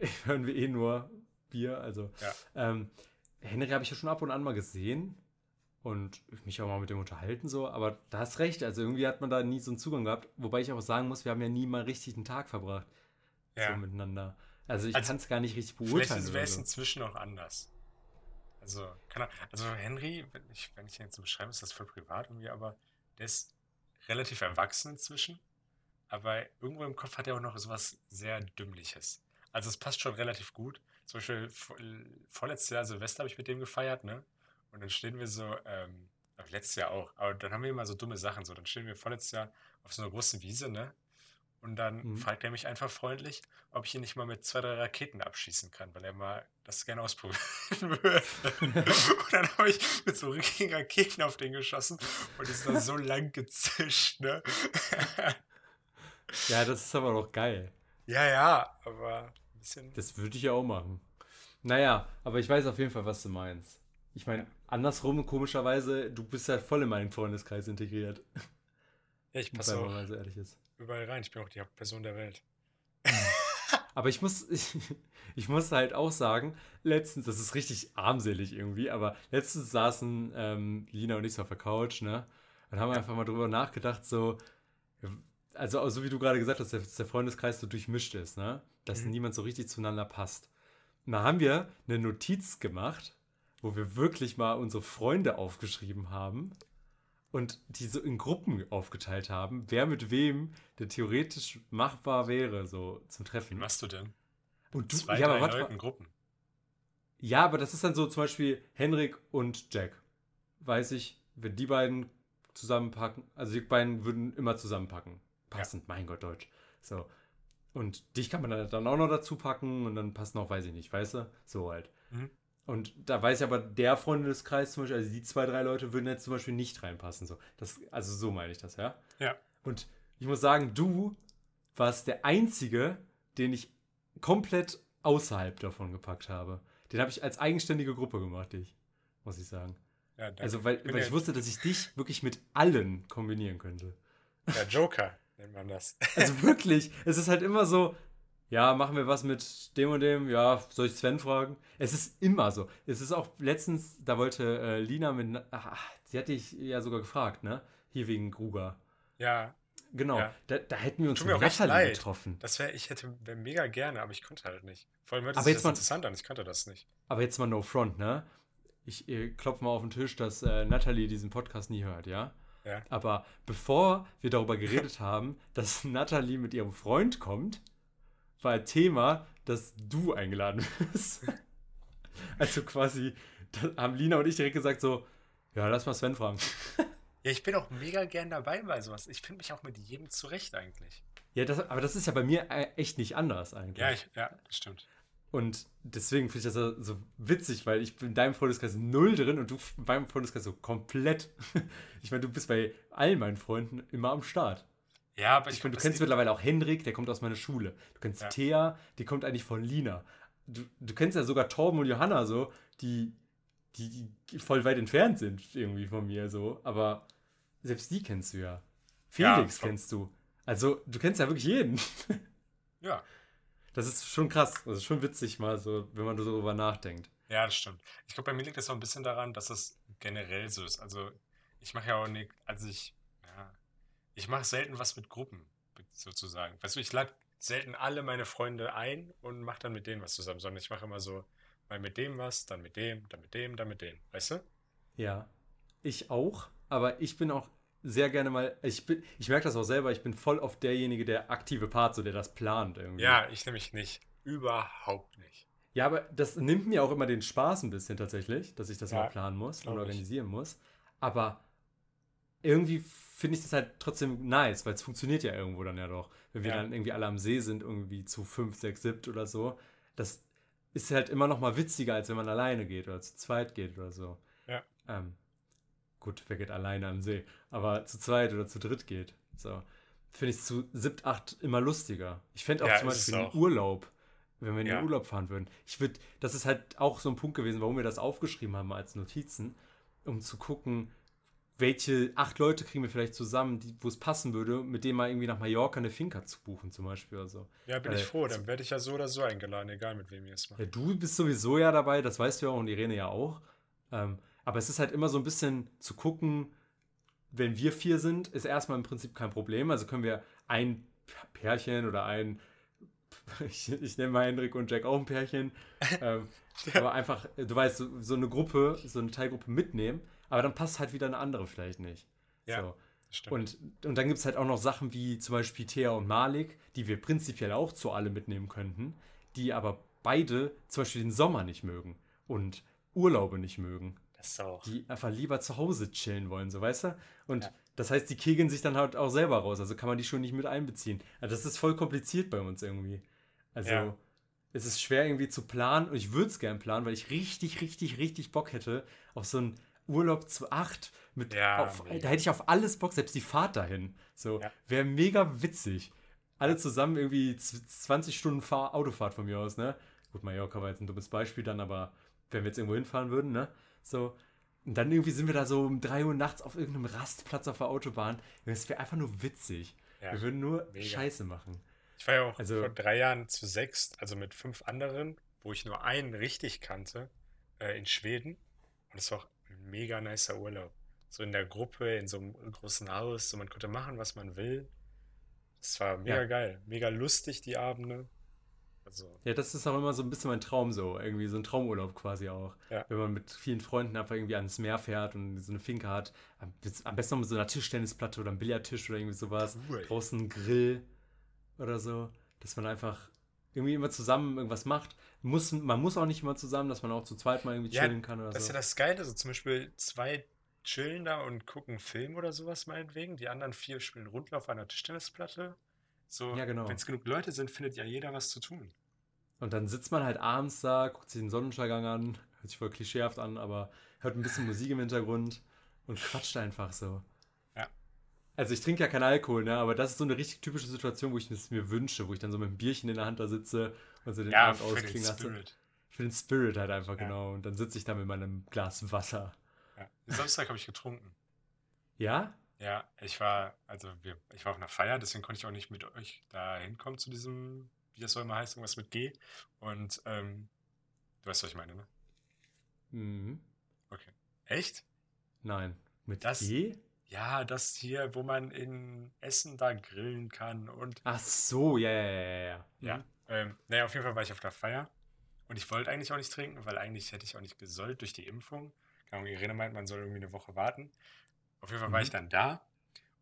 hören wir eh nur Bier. Also, Ja. ähm, Henry habe ich ja schon ab und an mal gesehen und mich auch mal mit dem unterhalten, so. Aber da hast recht, also irgendwie hat man da nie so einen Zugang gehabt. Wobei ich auch sagen muss, wir haben ja nie mal richtig einen Tag verbracht Ja. so miteinander. Also, ich Also, kann es gar nicht richtig Vielleicht beurteilen. wäre Oder es so. inzwischen auch anders. Also, er, also Henry, wenn ich, wenn ich ihn jetzt so beschreibe, ist das voll privat irgendwie, aber der ist relativ erwachsen inzwischen. Aber irgendwo im Kopf hat er auch noch sowas sehr Dümmliches. Also es passt schon relativ gut. Zum Beispiel vor- vorletztes Jahr Silvester habe ich mit dem gefeiert, ne? Und dann stehen wir so, ähm, letztes Jahr auch, aber dann haben wir immer so dumme Sachen so. Dann stehen wir vorletztes Jahr auf so einer großen Wiese, ne? Und dann Mhm. fragt er mich einfach freundlich, ob ich ihn nicht mal mit zwei, drei Raketen abschießen kann, weil er mal das gerne ausprobieren würde. und dann habe ich mit so richtigen Raketen auf den geschossen und sind dann so lang gezischt, ne? Ja, das ist aber doch geil. ja, ja, aber ein bisschen. Das würde ich ja auch machen. Naja, aber ich weiß auf jeden Fall, was du meinst. Ich meine, andersrum, komischerweise, du bist ja voll in meinen Freundeskreis integriert. Ja, ich passe auch mal so ehrlich ist. überall rein. Ich bin auch die Hauptperson der Welt. Aber ich muss, ich, ich muss halt auch sagen, letztens, das ist richtig armselig irgendwie, aber letztens saßen ähm, Lina und ich so auf der Couch, ne? Und haben Ja. einfach mal drüber nachgedacht, so, also so wie du gerade gesagt hast, dass der Freundeskreis so durchmischt ist, ne? Dass Mhm. niemand so richtig zueinander passt. Und da haben wir eine Notiz gemacht, wo wir wirklich mal unsere Freunde aufgeschrieben haben und die so in Gruppen aufgeteilt haben, wer mit wem der theoretisch machbar wäre, so zum Wie Treffen. machst du denn? Und du, Zwei, ja, aber warte Leuten. Gruppen. Ja, aber das ist dann so zum Beispiel Henrik und Jack. Weiß ich, wenn die beiden zusammenpacken, also die beiden würden immer zusammenpacken. Passend, mein Gott, Deutsch. So. Und dich kann man dann dann auch noch dazu packen und dann passt noch, weiß ich nicht, weißt du? So halt. Mhm. Und da weiß ich aber, der Freundeskreis zum Beispiel, also die zwei, drei Leute würden jetzt zum Beispiel nicht reinpassen. So. Das, also so meine ich das, ja? Ja. Und ich muss sagen, du warst der Einzige, den ich komplett außerhalb davon gepackt habe. Den habe ich als eigenständige Gruppe gemacht, dich, muss ich sagen. Ja, danke. Also, weil, weil ich wusste, dass ich dich wirklich mit allen kombinieren könnte. Der Joker nennt man das. Also wirklich, es ist halt immer so, ja, machen wir was mit dem und dem, ja, soll ich Sven fragen? Es ist immer so. Es ist auch letztens, da wollte äh, Lina mit, ach, sie hatte ich ja sogar gefragt, ne? Hier wegen Gruger. Ja, genau. Ja. Da, da hätten wir uns mit leid. getroffen. Das wäre, ich hätte wär mega gerne, aber ich konnte halt nicht. Vor allem hört es Aber sich jetzt das mal- interessant an, ich kannte das nicht. Aber jetzt mal no front, ne? Ich klopfe mal auf den Tisch, dass äh, Natalie diesen Podcast nie hört, ja? Ja. Aber bevor wir darüber geredet haben, dass Natalie mit ihrem Freund kommt, war Thema, dass du eingeladen bist. Also quasi, da haben Lina und ich direkt gesagt so, ja, lass mal Sven fragen. Ja, ich bin auch mega gern dabei bei sowas. Ich finde mich auch mit jedem zurecht eigentlich. Ja, das, aber das ist ja bei mir äh, echt nicht anders eigentlich. Ja, ich, ja, stimmt. Und deswegen finde ich das so, witzig, weil ich bin in deinem Freundeskreis null drin und du in meinem Freundeskreis so komplett. Ich meine, du bist bei allen meinen Freunden immer am Start. Ja, aber ich, Ich meine, du kennst das mittlerweile auch Hendrik, der kommt aus meiner Schule. Du kennst Ja. Thea, die kommt eigentlich von Lina. Du, du kennst ja sogar Torben und Johanna so, die, die, die voll weit entfernt sind irgendwie von mir so. Aber selbst die kennst du ja. Ja, Felix voll. kennst du. Also, du kennst ja wirklich jeden. Ja, Das ist schon krass. Das ist schon witzig mal so, wenn man so darüber nachdenkt. ja, das stimmt. Ich glaube, bei mir liegt das auch ein bisschen daran, dass es generell so ist. Also, ich mache ja auch nicht, also ich, ja, ich mache selten was mit Gruppen, sozusagen. Weißt du, ich lade selten alle meine Freunde ein und mache dann mit denen was zusammen, sondern ich mache immer so, mal mit dem was, dann mit dem, dann mit dem, dann mit dem. Weißt du? Ja, ich auch, aber ich bin auch sehr gerne mal, ich bin, ich merke das auch selber, ich bin voll auf derjenige, der aktive Part, so der das plant irgendwie. Ja, ich nämlich nicht. Überhaupt nicht. Ja, aber das nimmt mir auch immer den Spaß ein bisschen tatsächlich, dass ich das Ja, mal planen muss und glaub ich. organisieren muss. Aber irgendwie finde ich das halt trotzdem nice, weil es funktioniert ja irgendwo dann ja doch. Wenn wir Ja. dann irgendwie alle am See sind, irgendwie zu fünf, sechs, siebt oder so, das ist halt immer noch mal witziger, als wenn man alleine geht oder zu zweit geht oder so. Ja. Ähm, gut, wer geht alleine den See? Aber zu zweit oder zu dritt geht. So. Finde ich zu siebt, acht immer lustiger. Ich fände auch Ja, zum Beispiel den auch. Urlaub, wenn wir in den Ja. Urlaub fahren würden. Ich würde, das ist halt auch so ein Punkt gewesen, warum wir das aufgeschrieben haben als Notizen, um zu gucken, welche acht Leute kriegen wir vielleicht zusammen, wo es passen würde, mit denen mal irgendwie nach Mallorca eine Finca zu buchen, zum Beispiel oder so. Ja, bin Weil- ich froh. Dann werde ich ja so oder so eingeladen, egal mit wem ihr es macht. Ja, du bist sowieso ja dabei, das weißt du ja auch und Irene ja auch. Ähm, aber es ist halt immer so ein bisschen zu gucken, wenn wir vier sind, ist erstmal im Prinzip kein Problem. Also können wir ein Pärchen oder ein, ich, ich nenne mal Hendrik und Jack auch ein Pärchen, ähm, aber einfach, du weißt, so, so eine Gruppe, so eine Teilgruppe mitnehmen, aber dann passt halt wieder eine andere vielleicht nicht. Ja, So. Stimmt. Und, und dann gibt es halt auch noch Sachen wie zum Beispiel Thea und Malik, die wir prinzipiell auch zu alle mitnehmen könnten, die aber beide zum Beispiel den Sommer nicht mögen und Urlaube nicht mögen, das ist auch. die einfach lieber zu Hause chillen wollen, so weißt du? Und Ja. das heißt, die kegeln sich dann halt auch selber raus, also kann man die schon nicht mit einbeziehen. Also das ist voll kompliziert bei uns irgendwie. Also Ja. es ist schwer irgendwie zu planen und ich würde es gern planen, weil ich richtig, richtig, richtig Bock hätte auf so einen Urlaub zu acht mit Ja, auf, da hätte ich auf alles Bock, selbst die Fahrt dahin. So, Ja. wäre mega witzig. Alle zusammen irgendwie z- 20 Stunden Fahr Autofahrt von mir aus, ne? Gut, Mallorca war jetzt ein dummes Beispiel dann, aber wenn wir jetzt irgendwo hinfahren würden, ne? So. Und dann irgendwie sind wir da so um 3 Uhr nachts auf irgendeinem Rastplatz auf der Autobahn. Das wäre einfach nur witzig. Ja, wir würden nur mega. Scheiße machen. Ich war ja auch Also- vor drei Jahren zu sechs, also mit fünf anderen, wo ich nur einen richtig kannte, äh, in Schweden. Und es war auch ein mega nicer Urlaub. So in der Gruppe, in so einem großen Haus, so man konnte machen, was man will. Es war mega Ja. geil, mega lustig die Abende. Also, Ja, das ist auch immer so ein bisschen mein Traum so. Irgendwie so ein Traumurlaub quasi auch. Ja. Wenn man mit vielen Freunden einfach irgendwie ans Meer fährt und so eine Finca hat. Am besten noch mit so einer Tischtennisplatte oder einem Billardtisch oder irgendwie sowas. Cool. Draußen ein Grill oder so. Dass man einfach irgendwie immer zusammen irgendwas macht. Muss, man muss auch nicht immer zusammen, dass man auch zu zweit mal irgendwie Ja, chillen kann oder das ist so. ja das Geile, so zum Beispiel zwei chillen da und gucken Film oder sowas meinetwegen. Die anderen vier spielen Rundlauf auf einer Tischtennisplatte. So, Ja, genau. wenn es genug Leute sind, findet ja jeder was zu tun. Und dann sitzt man halt abends da, guckt sich den Sonnenuntergang an, hört sich voll klischeehaft an, aber hört ein bisschen Musik im Hintergrund und quatscht einfach so. Also ich trinke ja keinen Alkohol, ne? Aber das ist so eine richtig typische Situation, wo ich es mir wünsche, wo ich dann so mit einem Bierchen in der Hand da sitze und so den Ja, Abend für den ausklingen lasse. Spirit. Für den Spirit halt einfach, Ja. genau. Und dann sitze ich da mit meinem Glas Wasser. Ja. Samstag habe ich getrunken. Ja? Ja, ich war, also wir, ich war auf einer Feier, deswegen konnte ich auch nicht mit euch da hinkommen zu diesem, wie das soll immer heißt, irgendwas mit G. Und ähm, du weißt, was ich meine, ne? Mhm. Okay. Echt? Nein. Mit Das- G? Ja, das hier, wo man in Essen da grillen kann und Ach so, ja, ja, ja, ja, ja. Mhm. Ähm, naja, auf jeden Fall war ich auf der Feier und ich wollte eigentlich auch nicht trinken, weil eigentlich hätte ich auch nicht gesollt durch die Impfung. Keine Ahnung, Irene meint, man soll irgendwie eine Woche warten. Auf jeden Fall war ich Mhm. dann da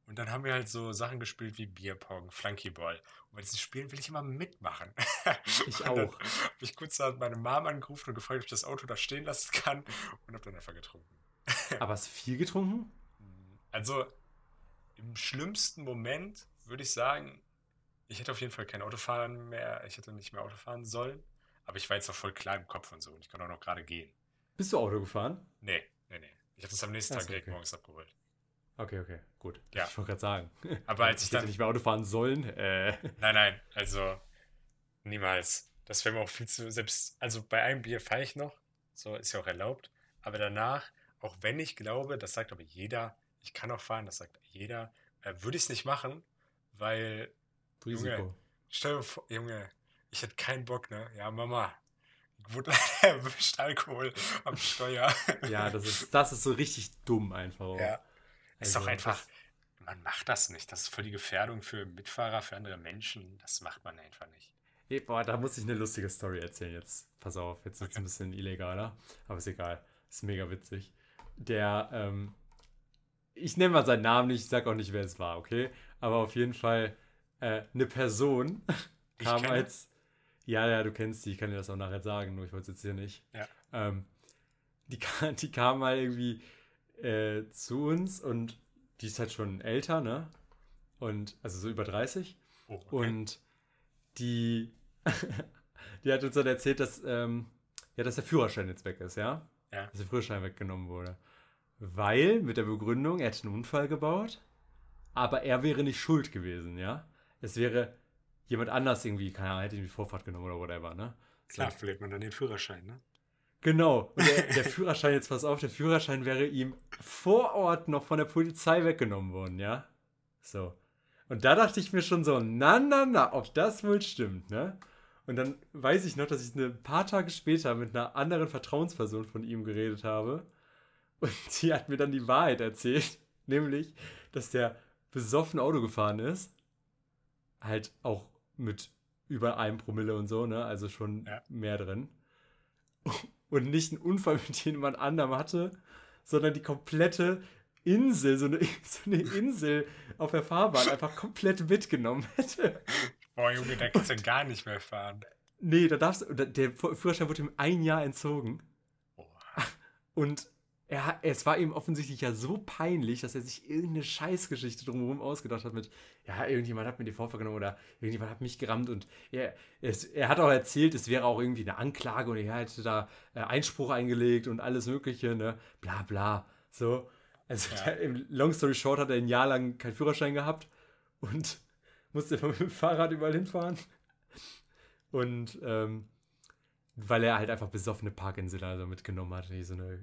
und dann haben wir halt so Sachen gespielt wie Bierpong, Flunkyball. Und bei diesen Spielen will ich immer mitmachen. Ich auch. habe ich kurz meine Mom angerufen und gefragt, ob ich das Auto da stehen lassen kann und habe dann einfach getrunken. Aber hast du viel getrunken? Also im schlimmsten Moment würde ich sagen, ich hätte auf jeden Fall kein Autofahren mehr, ich hätte nicht mehr Auto fahren sollen, aber ich war jetzt auch voll klar im Kopf und so und ich kann auch noch gerade gehen. Bist du Auto gefahren? Nee, nee, nee. Ich habe das am nächsten Ach Tag direkt okay. morgens abgeholt. Okay, okay, gut. Ja. Ich wollte gerade sagen. Aber als ich hätte dann- nicht mehr Auto fahren sollen. Äh. Nein, nein, also niemals. Das wäre mir auch viel zu, selbst, also bei einem Bier fahre ich noch, so ist ja auch erlaubt, aber danach, auch wenn ich glaube, das sagt aber jeder, ich kann auch fahren, das sagt jeder, äh, würde ich es nicht machen, weil, Risiko. Junge. stell dir vor, Junge, ich hätte keinen Bock, ne? Ja, Mama, ich wurde leider erwischt, Alkohol am Steuer. Ja, das ist, das ist so richtig dumm einfach. auch. Ja. Ist doch Also, einfach, man macht das nicht. Das ist voll die Gefährdung für Mitfahrer, für andere Menschen. Das macht man einfach nicht. Ey, boah, da muss ich eine lustige Story erzählen jetzt. Pass auf, jetzt wird es Okay. ein bisschen illegaler, aber ist egal. Ist mega witzig. Der, ähm, ich nenne mal seinen Namen nicht, ich sag auch nicht, wer es war, okay? Aber auf jeden Fall äh, eine Person kam als, ja, ja, du kennst die, ich kann dir das auch nachher sagen, nur ich wollte es jetzt hier nicht. Ja. Ähm, die, die kam mal irgendwie äh, zu uns und die ist halt schon älter, ne? Und, also so über 30. Oh, okay. Und die, die hat uns dann erzählt, dass, ähm, ja, dass der Führerschein jetzt weg ist, ja? Ja. Dass der Führerschein weggenommen wurde. Weil, mit der Begründung, er hätte einen Unfall gebaut, aber er wäre nicht schuld gewesen, ja? Es wäre jemand anders irgendwie, keine Ahnung, hätte ihn die Vorfahrt genommen oder whatever, ne? So. Klar, verliert man dann den Führerschein, ne? Genau. Und der, der Führerschein, jetzt pass auf, der Führerschein wäre ihm vor Ort noch von der Polizei weggenommen worden, ja? So. Und da dachte ich mir schon so, na, na, na, ob das wohl stimmt, ne? Und dann weiß ich noch, dass ich ein paar Tage später mit einer anderen Vertrauensperson von ihm geredet habe. Und die hat mir dann die Wahrheit erzählt. Nämlich, dass der besoffen Auto gefahren ist. Halt auch mit über einem Promille und so, ne? Also schon Ja. mehr drin. Und nicht einen Unfall mit jemand anderem hatte, sondern die komplette Insel, so eine, so eine Insel auf der Fahrbahn einfach komplett mitgenommen hätte. Boah, Junge, da kannst du gar nicht mehr fahren. Nee, da darfst du, der Führerschein wurde ihm ein Jahr entzogen. Boah. Und er, es war ihm offensichtlich ja so peinlich, dass er sich irgendeine Scheißgeschichte drumherum ausgedacht hat mit, ja, irgendjemand hat mir die Vorfahrt genommen oder irgendjemand hat mich gerammt und er, es, er hat auch erzählt, es wäre auch irgendwie eine Anklage und er hätte da äh, Einspruch eingelegt und alles mögliche, ne, bla bla, so. Also Ja. der, im Long Story Short hat er ein Jahr lang keinen Führerschein gehabt und musste mit dem Fahrrad überall hinfahren. Und ähm, weil er halt einfach besoffene Parkinsel also mitgenommen hat, so eine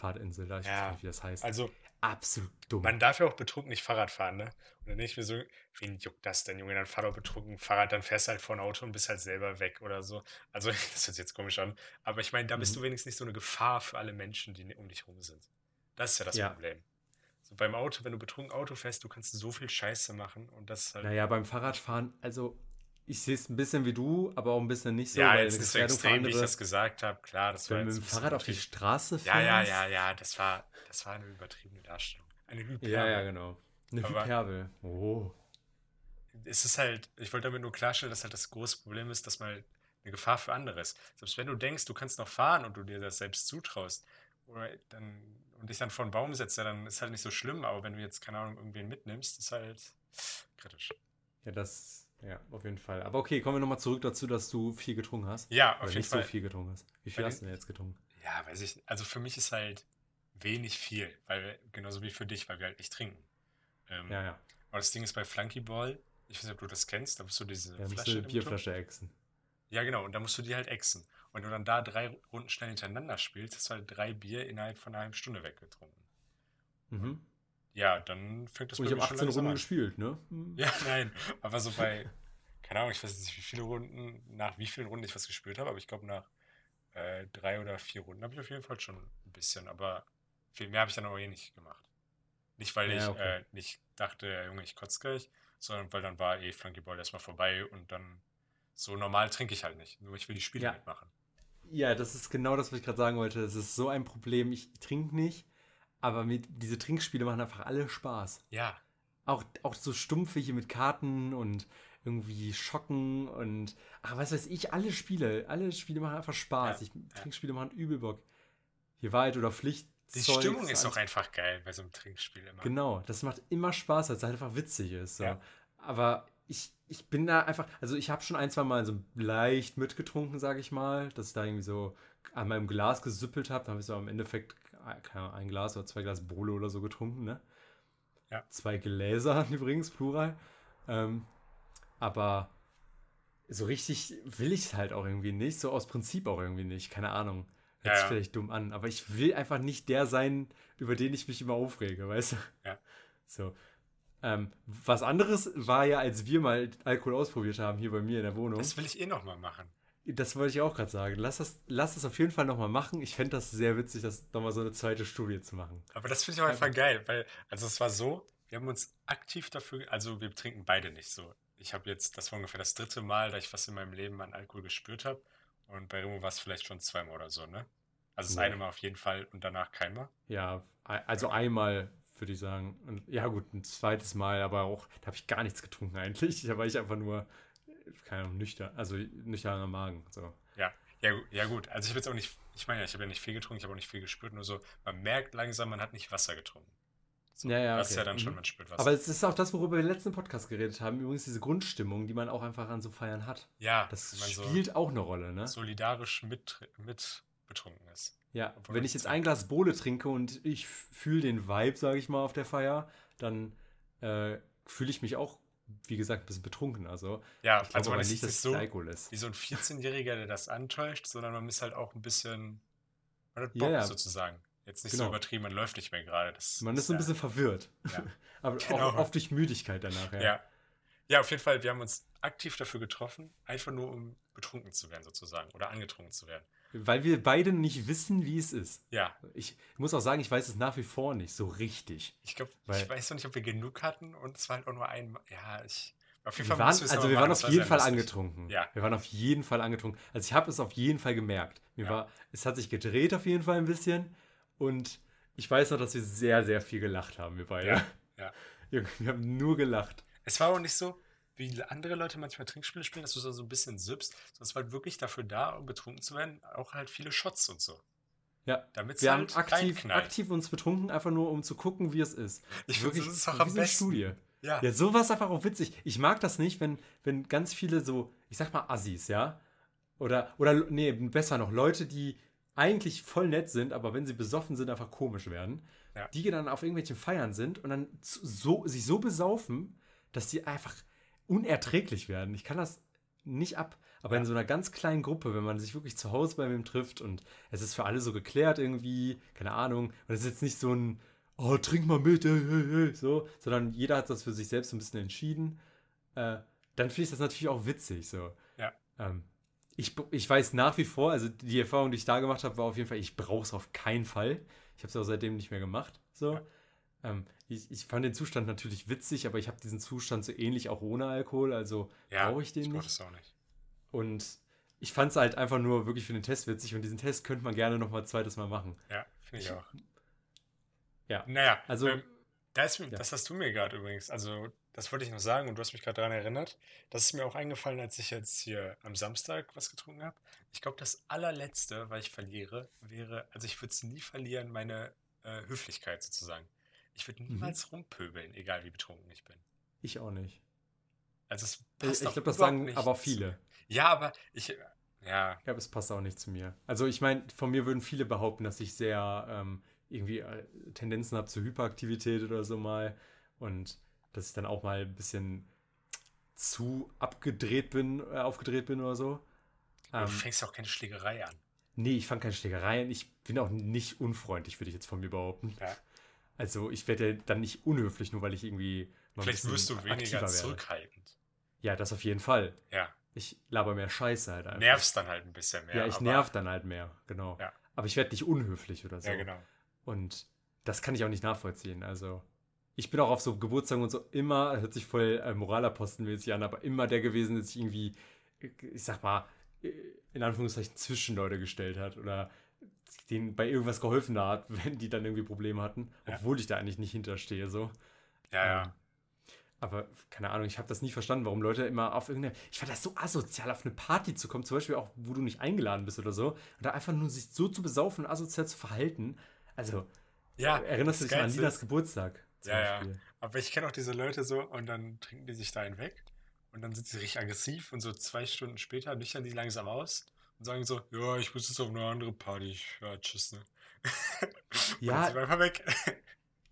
Fahrtinsel da, ich Ja, weiß nicht, wie das heißt. Also, Absolut dumm. man darf ja auch betrunken nicht Fahrrad fahren, ne? Und dann denke ich mir so, wen juckt das denn, Junge? Dann fahr doch betrunken Fahrrad, dann fährst du halt vor ein Auto und bist halt selber weg oder so. Also, das hört sich jetzt komisch an. Aber ich meine, da bist Mhm. du wenigstens nicht so eine Gefahr für alle Menschen, die um dich rum sind. Das ist ja das Ja. Problem. So beim Auto, wenn du betrunken Auto fährst, du kannst so viel Scheiße machen und das ist halt. naja, beim Fahrradfahren, also ich sehe es ein bisschen wie du, aber auch ein bisschen nicht so. ja, weil jetzt nicht so extrem, wie ich das gesagt habe. Klar, das war Wenn du jetzt mit dem Fahrrad auf die. Straße fährst. Ja, ja, ja, ja, das war, das war eine übertriebene Darstellung. Eine Hyperbel. Ja, ja, genau. Eine Aber- Hyperbel. Oh. es ist halt, ich wollte damit nur klarstellen, dass halt das große Problem ist, dass man halt eine Gefahr für andere ist. Selbst wenn du denkst, du kannst noch fahren und du dir das selbst zutraust, oder dann, und dich dann vor einen Baum setzt, dann ist halt nicht so schlimm, aber wenn du jetzt, keine Ahnung, irgendwen mitnimmst, ist halt kritisch. Ja, das, ja, auf jeden Fall. Aber okay, kommen wir nochmal zurück dazu, dass du viel getrunken hast. Ja, Oder auf jeden nicht Fall. so viel getrunken hast. Wie viel Bei hast du denn jetzt getrunken? Ja, weiß ich, also für mich ist halt wenig viel, weil, genauso wie für dich, weil wir halt nicht trinken. Ähm, Ja, ja. Aber das Ding ist bei Flunkyball, ich weiß nicht, ob du das kennst, da musst du diese Ja, musst Flasche du eine Bierflasche exen. Ja, genau. Und da musst du die halt exen. Und wenn du dann da drei Runden schnell hintereinander spielst, hast du halt drei Bier innerhalb von einer halben Stunde weggetrunken. Mhm. Ja, dann fängt das Und ich habe schon 18 langsam Runden an. gespielt, ne? Ja, nein. Aber so bei, keine Ahnung, ich weiß nicht, wie viele Runden, nach wie vielen Runden ich was gespielt habe, aber ich glaube, nach äh, drei oder vier Runden habe ich auf jeden Fall schon ein bisschen. Aber viel mehr habe ich dann auch eh nicht gemacht. Nicht, weil Ja, ich okay. äh, nicht dachte, Junge, ich kotze gleich, sondern weil dann war eh Flunkyball erstmal vorbei und dann so normal trinke ich halt nicht. Nur ich will die Spiele Ja. mitmachen. Ja, das ist genau das, was ich gerade sagen wollte. Es ist so ein Problem. Ich trinke nicht, aber mit, diese Trinkspiele machen einfach alle Spaß. Ja, Auch, auch so stumpfe hier mit Karten und irgendwie Schocken und ach, was weiß ich, alle Spiele, alle Spiele machen einfach Spaß. Ja, Ich, Trinkspiele machen übel Bock. Hier Wahrheit oder Pflicht. die Zeugs, Stimmung ist auch einfach geil bei so einem Trinkspiel immer. Genau, das macht immer Spaß, weil es halt einfach witzig ist. So. Ja. Aber ich, ich bin da einfach, also ich habe schon ein, zwei Mal so leicht mitgetrunken, sage ich mal, dass ich da irgendwie so an meinem Glas gesüppelt habe. Da habe ich so im Endeffekt Ahnung, ein Glas oder zwei Glas Bolo oder so getrunken, ne? Ja. Zwei Gläser übrigens, Plural. Ähm, aber so richtig will ich es halt auch irgendwie nicht, so aus Prinzip auch irgendwie nicht, keine Ahnung. Hört Ja, sich vielleicht dumm an, aber ich will einfach nicht der sein, über den ich mich immer aufrege, weißt du? Ja. So. Ähm, was anderes war ja, als wir mal Alkohol ausprobiert haben hier bei mir in der Wohnung. Das will ich eh nochmal machen. Das wollte ich auch gerade sagen. Lass das, lass das auf jeden Fall nochmal machen. Ich fände das sehr witzig, das nochmal so eine zweite Studie zu machen. Aber das finde ich auch einfach geil, weil, also es war so, wir haben uns aktiv dafür, also wir trinken beide nicht so. Ich habe jetzt, das war ungefähr das dritte Mal, da ich was in meinem Leben an Alkohol gespürt habe. Und bei Remo war es vielleicht schon zweimal oder so, ne? Also das Nee. eine Mal auf jeden Fall und danach keinmal. Ja, also einmal würde ich sagen. Und ja, gut, ein zweites Mal, aber auch, da habe ich gar nichts getrunken eigentlich. Da war ich einfach nur, keine Ahnung, nüchtern, also nüchterner Magen. So. Ja, ja, ja gut. Also ich habe jetzt auch nicht, ich meine ja, ich habe ja nicht viel getrunken, ich habe auch nicht viel gespürt, nur so, man merkt langsam, man hat nicht Wasser getrunken. So, Ja, ja, Das ist okay. ja dann schon, Mhm. man spürt Wasser. Aber es ist auch das, worüber wir im letzten Podcast geredet haben. Übrigens diese Grundstimmung, die man auch einfach an so Feiern hat. ja, Das man so spielt auch eine Rolle, ne? solidarisch mit, mit betrunken ist. Ja, Obwohl wenn ich jetzt ein Glas Bowle trinke und ich fühle den Vibe, sage ich mal, auf der Feier, dann äh, fühle ich mich auch, wie gesagt, ein bisschen betrunken. Also Ja, ich also man aber ist nicht, dass es so Alkohol ist. wie so ein 14-Jähriger, der das antäuscht, sondern man ist halt auch ein bisschen, man hat Bock ja. sozusagen. Jetzt nicht Genau. so übertrieben, man läuft nicht mehr gerade. Das Man ist so ein bisschen verwirrt. Aber Genau. auch oft durch Müdigkeit danach. Ja. Ja. ja, auf jeden Fall, wir haben uns aktiv dafür getroffen, einfach nur um betrunken zu werden sozusagen oder angetrunken zu werden. Weil wir beide nicht wissen, wie es ist. Ja, Ich muss auch sagen, ich weiß es nach wie vor nicht so richtig. ich glaube, ich weiß noch nicht, ob wir genug hatten und es war halt auch nur ein, ja, ich, auf jeden Wir Fall waren, also wir waren auf jeden Fall lustig. angetrunken. Ja. Wir waren auf jeden Fall angetrunken. Also ich habe es auf jeden Fall gemerkt. Mir Ja. war, es hat sich gedreht auf jeden Fall ein bisschen. Und ich weiß noch, dass wir sehr, sehr viel gelacht haben, wir beide. Ja, ja. Wir haben nur gelacht. Es war auch nicht so, wie andere Leute manchmal Trinkspiele spielen, dass du so ein bisschen sippst, sondern es war halt wirklich dafür da, um betrunken zu werden, auch halt viele Shots und so. Ja. Damit es Wir haben halt aktiv, reinknallt. aktiv uns betrunken, einfach nur um zu gucken, wie es ist. Ich finde, Wirklich, das ist auch am besten. Studie. Ja, Ja, sowas einfach auch witzig. Ich mag das nicht, wenn, wenn ganz viele so, ich sag mal Assis, ja? Oder, oder, nee, besser noch, Leute, die eigentlich voll nett sind, aber wenn sie besoffen sind, einfach komisch werden. Ja. Die dann auf irgendwelchen Feiern sind und dann so, sich so besaufen, dass die einfach unerträglich werden. Ich kann das nicht ab. Aber Ja. in so einer ganz kleinen Gruppe, wenn man sich wirklich zu Hause bei wem trifft und es ist für alle so geklärt irgendwie, keine Ahnung, und es ist jetzt nicht so ein, oh, trink mal mit, äh, äh, so, sondern jeder hat das für sich selbst so ein bisschen entschieden, äh, dann finde ich das natürlich auch witzig, so. Ja. Ähm, ich, ich weiß nach wie vor, also die Erfahrung, die ich da gemacht habe, war auf jeden Fall, ich brauche es auf keinen Fall. Ich habe es auch seitdem nicht mehr gemacht, so. Ja. Ähm, ich, ich fand den Zustand natürlich witzig, aber ich habe diesen Zustand so ähnlich auch ohne Alkohol, also ja brauche ich den brauch nicht. das auch nicht. Und ich fand es halt einfach nur wirklich für den Test witzig und diesen Test könnte man gerne noch mal ein zweites Mal machen. Ja, finde ich Ich- auch. Ja. Naja, Also- ähm, da ist, mir- Ja. das hast du mir gerade übrigens, also das wollte ich noch sagen und du hast mich gerade daran erinnert. Das ist mir auch eingefallen, als ich jetzt hier am Samstag was getrunken habe. Ich glaube, das allerletzte, weil ich verliere, wäre, also ich würde es nie verlieren, meine äh, Höflichkeit sozusagen. Ich würde Mhm. niemals rumpöbeln, egal wie betrunken ich bin. Ich auch nicht. Also es Ich, passt ich glaube, das sagen aber zu- viele. Ja, aber ich, ja, Ich glaube, es passt auch nicht zu mir. Also ich meine, von mir würden viele behaupten, dass ich sehr ähm, irgendwie äh, Tendenzen habe zur Hyperaktivität oder so mal und dass ich dann auch mal ein bisschen zu abgedreht bin, äh, aufgedreht bin oder so. aber du Ähm, fängst auch keine Schlägerei an. nee, ich fange keine Schlägereien. Ich bin auch nicht unfreundlich, würde ich jetzt von mir behaupten. Ja. Also ich werde ja dann nicht unhöflich, nur weil ich irgendwie Vielleicht wirst du weniger zurückhaltend. Ja, das auf jeden Fall. Ja, Ich laber mehr Scheiße halt einfach. nervst dann halt ein bisschen mehr. Ja, ich nerv dann halt mehr, genau. Ja. Aber ich werde nicht unhöflich oder so. Ja, genau. Und das kann ich auch nicht nachvollziehen. Also, ich bin auch auf so Geburtstagen und so immer, hört sich voll äh, moralapostenmäßig an, aber immer der gewesen, der sich irgendwie, ich sag mal, äh, in Anführungszeichen Zwischenleute gestellt hat oder denen bei irgendwas geholfen hat, wenn die dann irgendwie Probleme hatten, Ja. obwohl ich da eigentlich nicht hinterstehe, so. Ja, ja. Ähm, aber keine Ahnung, ich habe das nie verstanden, warum Leute immer auf irgendeine. Ich fand das so asozial, auf eine Party zu kommen, zum Beispiel auch, wo du nicht eingeladen bist oder so, und da einfach nur sich so zu besaufen und asozial zu verhalten. Also, Ja, erinnerst du dich an Linas Geburtstag? Ja, ja. Aber ich kenne auch diese Leute so und dann trinken die sich da einen weg und dann sind sie richtig aggressiv und so zwei Stunden später nüchtern die langsam aus und sagen so, ja, ich muss jetzt auf eine andere Party. Ja, tschüss, ne? Ja. sind einfach weg.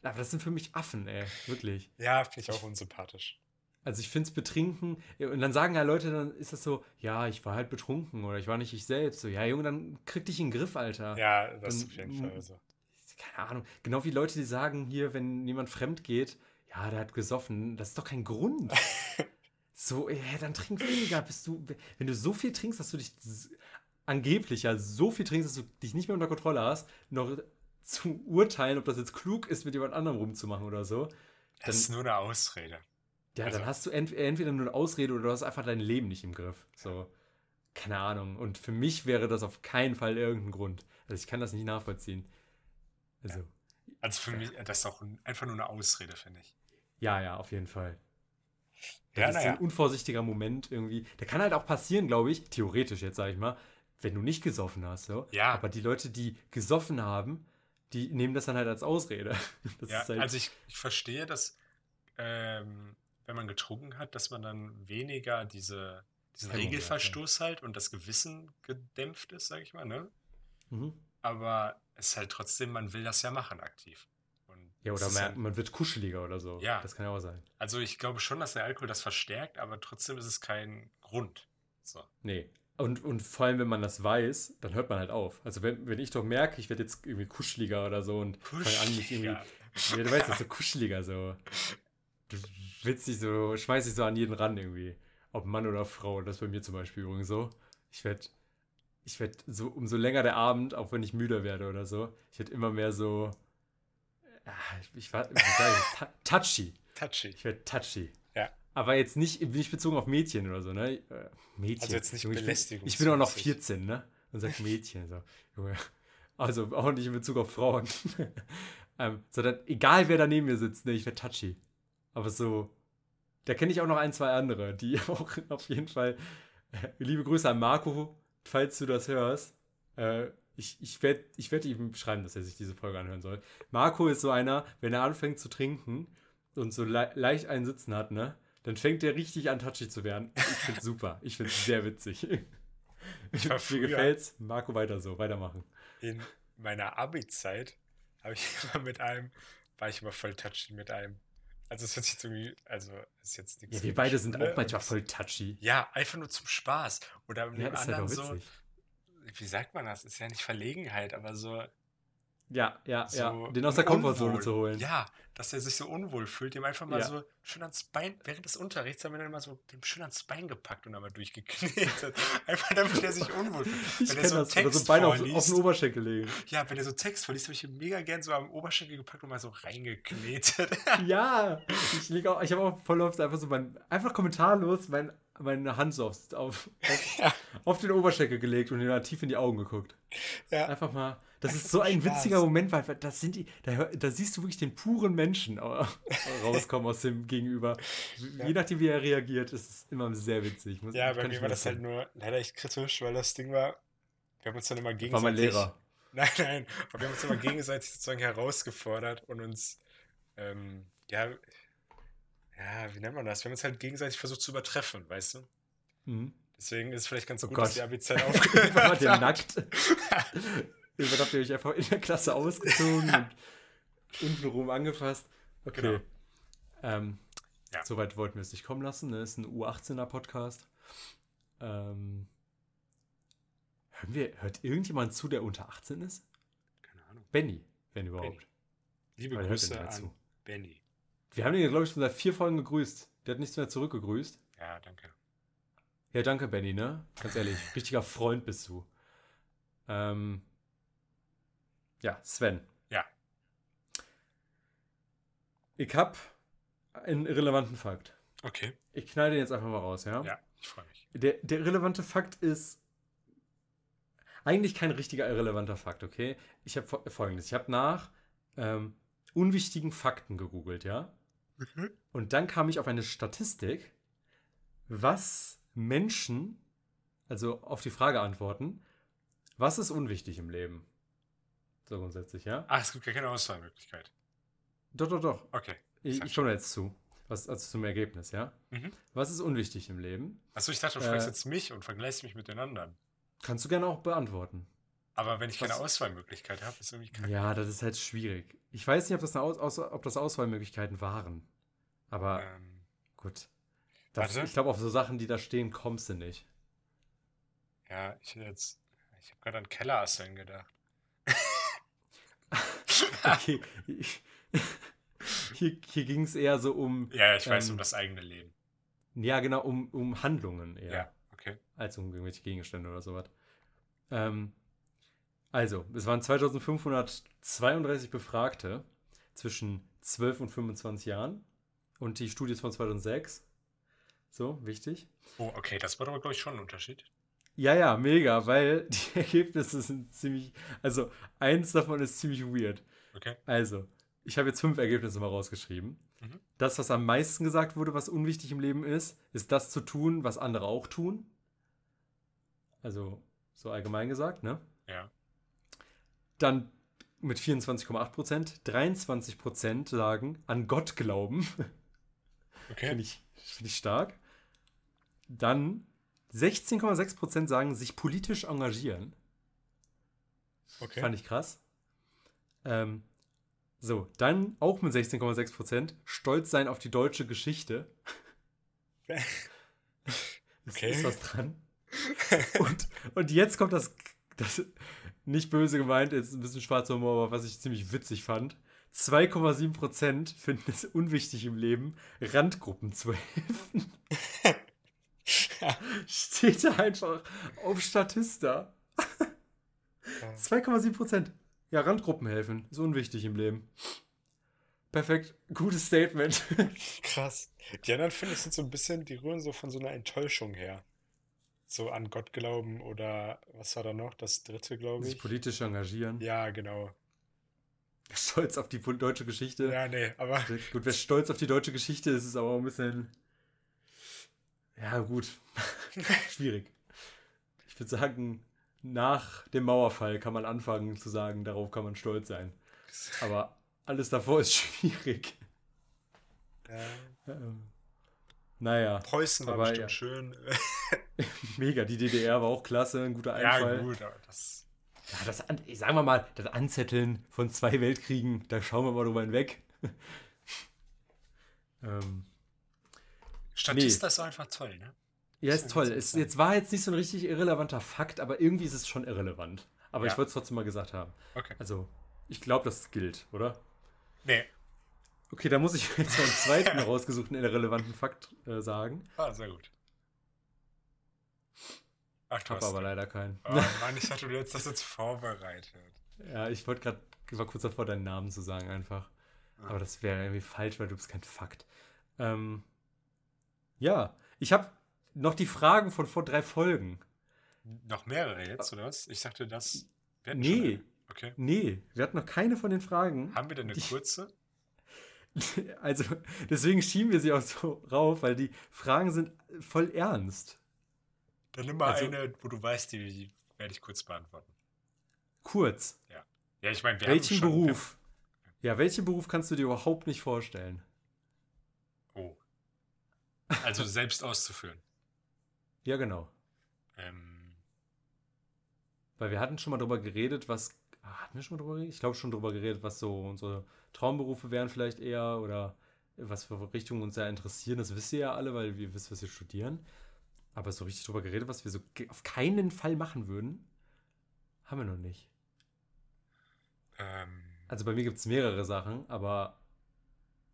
Aber das sind für mich Affen, ey, wirklich. Ja, finde ich auch unsympathisch. Also ich finde es betrinken, und dann sagen ja Leute, dann ist das so, ja, ich war halt betrunken oder ich war nicht ich selbst. So, ja, Junge, dann krieg dich in den Griff, Alter. Ja, das Dann- auf jeden Fall so. keine Ahnung, genau wie Leute, die sagen hier, wenn jemand fremd geht, ja, der hat gesoffen, das ist doch kein Grund. so, ja, dann trink weniger, bist du, wenn du so viel trinkst, dass du dich angeblich ja so viel trinkst, dass du dich nicht mehr unter Kontrolle hast, noch zu urteilen, ob das jetzt klug ist, mit jemand anderem rumzumachen oder so, Das dann- ist nur eine Ausrede. ja, Also- dann hast du ent entweder nur eine Ausrede oder du hast einfach dein Leben nicht im Griff. So, keine Ahnung. Und für mich wäre das auf keinen Fall irgendein Grund. Also ich kann das nicht nachvollziehen. Also, Also für mich, das ist auch ein, einfach nur eine Ausrede, finde ich. Ja, ja, auf jeden Fall. Ja, das ist naja. ein unvorsichtiger Moment irgendwie. Der kann halt auch passieren, glaube ich, theoretisch jetzt, sage ich mal, wenn du nicht gesoffen hast. So. Ja. Aber die Leute, die gesoffen haben, die nehmen das dann halt als Ausrede. Das Ja, ist halt, also ich, ich verstehe, dass ähm, wenn man getrunken hat, dass man dann weniger diese, diesen Hemmung. Regelverstoß halt und das Gewissen gedämpft ist, sag ich mal, ne? mhm. Aber es ist halt trotzdem, man will das ja machen aktiv. Und Ja, oder man, halt- man wird kuscheliger oder so. Ja. Das kann ja auch sein. also ich glaube schon, dass der Alkohol das verstärkt, aber trotzdem ist es kein Grund. So. Nee. Und, und vor allem, wenn man das weiß, dann hört man halt auf. Also wenn, wenn ich doch merke, ich werde jetzt irgendwie kuscheliger oder so und fange an, mich irgendwie. Ja, du weißt, das so kuscheliger so. Du willst dich so, schmeiß dich so an jeden ran irgendwie. Ob Mann oder Frau. Das ist bei mir zum Beispiel übrigens so. Ich werde, ich werde so, umso länger der Abend, auch wenn ich müder werde oder so, ich werde immer mehr so, ah, ich, ich ich, ta- touchy. Touchy. Ich werde touchy. Aber jetzt nicht, nicht bezogen auf Mädchen oder so, ne? Äh, Mädchen. Also jetzt nicht Junge, ich bin, ich bin auch noch 14, ne? Und sag Mädchen. So. Also auch nicht in Bezug auf Frauen. ähm, sondern egal wer da neben mir sitzt, ne, ich werde touchy. Aber so, da kenne ich auch noch ein, zwei andere, die auch auf jeden Fall. Äh, liebe Grüße an Marco, falls du das hörst. Äh, ich ich werde ich werd ihm schreiben, dass er sich diese Folge anhören soll. Marco ist so einer, wenn er anfängt zu trinken und so le leicht einen Sitzen hat, ne? Dann fängt er richtig an, touchy zu werden. Ich finde super. Ich finde es sehr witzig. Ich war Mir früher- gefällt's. Marco, weiter so. Weitermachen. In meiner Abi-Zeit habe ich immer mit einem, war ich immer voll touchy mit einem. Also es hört sich irgendwie, also ist jetzt nichts. Ja, wir beide sind Schwule auch manchmal voll touchy. Ja, einfach nur zum Spaß. Oder mit Ja, dem halt anderen auch so, wie sagt man das? Ist ja nicht Verlegenheit, aber so, Ja, ja, so ja. Den aus der Komfortzone unwohl. zu holen. Ja, dass er sich so unwohl fühlt, dem einfach mal Ja. so schön ans Bein, während des Unterrichts haben wir dann mal so dem schön ans Bein gepackt und einmal durchgeknetet. einfach damit er sich unwohl fühlt. Ich Wenn er kenne so das. Oder so Text Beine auf, auf den Oberschenkel legen. Ja, wenn er so Text vorliest, habe ich ihn mega gern so am Oberschenkel gepackt und mal so reingeknetet. Ja, ich leg auch, ich habe auch voll oft einfach so mein, einfach kommentarlos mein, meine Hand so aufs, auf, auf, Ja. auf den Oberschenkel gelegt und ihm da tief in die Augen geguckt. ja. Einfach mal, das Einfach ist so ein Spaß. witziger Moment, weil das sind die, da, da siehst du wirklich den puren Menschen au- rauskommen aus dem Gegenüber. Je nachdem, wie er reagiert, ist es immer sehr witzig. Muss, Ja, bei mir war das halt erzählen. nur leider echt kritisch, weil das Ding war, wir haben uns dann immer gegenseitig. War mein Lehrer. Nein, nein, aber wir haben uns immer gegenseitig sozusagen herausgefordert und uns, ähm, ja, ja, wie nennt man das? Wir haben uns halt gegenseitig versucht zu übertreffen, weißt du? Mhm. Deswegen ist es vielleicht ganz Oh gut, Gott. dass die Wart aufgehört ihr hat. nackt? Irgendwann habt ihr euch einfach in der Klasse ausgezogen und untenrum angefasst. Okay. Genau. Ähm, Ja. Soweit wollten wir es nicht kommen lassen. Ne? Ist ein U18er-Podcast. Ähm, hören wir, hört irgendjemand zu, der unter 18 ist? Keine Ahnung. Benny, wenn überhaupt. Benny. Liebe Weil Grüße an. Benny. Wir haben ihn, glaube ich, schon seit vier Folgen gegrüßt. Der hat nichts mehr zurückgegrüßt. Ja, danke. Ja, danke, Benny, ne? Ganz ehrlich, richtiger Freund bist du. Ähm, ja, Sven. Ja. Ich habe einen irrelevanten Fakt. Okay. Ich knall den jetzt einfach mal raus, ja? Ja, ich freue mich. Der, der irrelevante Fakt ist eigentlich kein richtiger irrelevanter Fakt, okay? Ich habe folgendes. Ich habe nach ähm, unwichtigen Fakten gegoogelt, ja? Mhm. Und dann kam ich auf eine Statistik, was Menschen, also auf die Frage antworten, was ist unwichtig im Leben? So grundsätzlich, ja? Ach, es gibt gar keine Auswahlmöglichkeit. Doch, doch, doch. Okay. Ich, ich komme da jetzt zu. Was, also zum Ergebnis, ja? Mhm. Was ist unwichtig im Leben? Achso, ich dachte, du Äh, fragst jetzt mich und vergleichst mich mit den anderen. Kannst du gerne auch beantworten. Aber wenn ich keine Auswahlmöglichkeit habe, ist irgendwie kacke. Ja, das ist halt schwierig. Ich weiß nicht, ob das, Aus Aus ob das Auswahlmöglichkeiten waren. Aber Ähm, gut. Das, ich glaube, auf so Sachen, die da stehen, kommst du nicht. ja, ich hätte jetzt. Ich habe gerade an Kellerasseln gedacht. Okay. hier hier ging es eher so um. Ja, ich weiß Ähm, um das eigene Leben. Ja, genau, um, um Handlungen eher. Ja, okay. als um irgendwelche Gegenstände oder sowas. Ähm, also, es waren 2532 Befragte zwischen 12 und 25 Jahren und die Studie ist von 2006. So, wichtig. Oh, okay, das war aber, glaube ich, schon ein Unterschied. Ja, ja, mega, weil die Ergebnisse sind ziemlich, also eins davon ist ziemlich weird. Okay. Also, ich habe jetzt fünf Ergebnisse mal rausgeschrieben. Mhm. Das, was am meisten gesagt wurde, was unwichtig im Leben ist, ist das zu tun, was andere auch tun. Also, so allgemein gesagt, ne? Ja. Dann mit 24,8 Prozent, 23 Prozent sagen an Gott glauben. Okay. Finde ich, find ich stark. Dann 16,6 Prozent sagen sich politisch engagieren. okay. Fand ich krass. Ähm, so, dann auch mit 16,6 Prozent stolz sein auf die deutsche Geschichte. Ist, Okay. ist was dran. Und, und jetzt kommt das, das, nicht böse gemeint, jetzt ein bisschen schwarzer Humor, aber was ich ziemlich witzig fand. 2,7 Prozent finden es unwichtig im Leben, Randgruppen zu helfen. Steht da einfach auf Statista. 2,7 Prozent. Ja, Randgruppen helfen. Ist unwichtig im Leben. Perfekt. Gutes Statement. Krass. Die anderen, finde ich, sind so ein bisschen, die rühren so von so einer Enttäuschung her. So an Gott glauben oder was war da noch? Das dritte, glaube Sich ich. politisch engagieren. Ja, genau. Stolz auf die deutsche Geschichte. Ja, nee, aber Gut, wer stolz auf die deutsche Geschichte ist, ist aber auch ein bisschen. Ja, gut. Schwierig. Ich würde sagen, nach dem Mauerfall kann man anfangen zu sagen, darauf kann man stolz sein. Aber alles davor ist schwierig. ja, Ähm, naja, Preußen war Aber bestimmt ja. schön. mega. Die DDR war auch klasse, ein guter Ja, Einfall. gut, aber das. Ja, das, sagen wir mal, das Anzetteln von zwei Weltkriegen, da schauen wir mal drüber hinweg. ähm, Statista ist einfach toll, ne? ja, Ist ist toll. Es, jetzt war jetzt nicht so ein richtig irrelevanter Fakt, aber irgendwie ist es schon irrelevant. Aber Ja. ich wollte es trotzdem mal gesagt haben. Okay. Also, ich glaube, das gilt, oder? Nee. Okay, da muss ich jetzt einen zweiten rausgesuchten irrelevanten Fakt äh, sagen. Ah, sehr gut. Ach, du Habe aber leider keinen. Oh Mann, ich dachte, du hättest das jetzt vorbereitet. Ja, ich wollte gerade, war kurz davor, deinen Namen zu sagen einfach. Ah. Aber das wäre irgendwie falsch, weil du bist kein Fakt. Ähm, ja, ich habe noch die Fragen von vor drei Folgen. Noch mehrere jetzt, oder was? Ich dachte, das. Nee. Okay. nee, wir hatten noch keine von den Fragen. Haben wir denn eine Die- kurze? Also, deswegen schieben wir sie auch so rauf, weil die Fragen sind voll ernst. Dann nimm mal Also- eine, wo du weißt, die, die werde ich kurz beantworten. Kurz, Ja, ich meine, welchen schon, Beruf? Ja, welchen Beruf kannst du dir überhaupt nicht vorstellen? Oh. Also selbst auszuführen. Ja, genau. Ähm, Weil wir hatten schon mal drüber geredet, was. Ah, hatten wir schon mal drüber geredet? Ich glaube schon drüber geredet, was so unsere Traumberufe wären, vielleicht eher oder was für Richtungen uns sehr interessieren. Das wisst ihr ja alle, weil wir wissen, was wir studieren. Aber so richtig drüber geredet, was wir so auf keinen Fall machen würden, haben wir noch nicht. ähm, Also bei mir gibt es mehrere Sachen, aber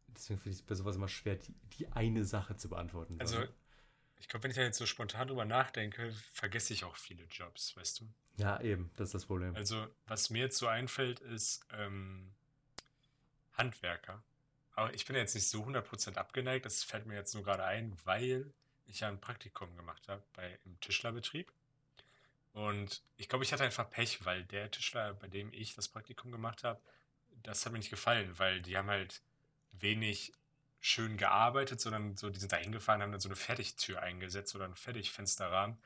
deswegen finde ich es bei sowas immer schwer, die, die eine Sache zu beantworten. also, sondern- ich glaube, wenn ich da jetzt so spontan drüber nachdenke, vergesse ich auch viele Jobs, weißt du? ja, eben, das ist das Problem. Also, was mir jetzt so einfällt, ist ähm, Handwerker. Aber ich bin jetzt nicht so 100% abgeneigt, das fällt mir jetzt nur gerade ein, weil ich ja ein Praktikum gemacht habe bei im Tischlerbetrieb. Und ich glaube, ich hatte einfach Pech, weil der Tischler, bei dem ich das Praktikum gemacht habe, das hat mir nicht gefallen, weil die haben halt wenig schön gearbeitet, sondern so, die sind da hingefahren, haben dann so eine Fertigtür eingesetzt oder einen Fertigfensterrahmen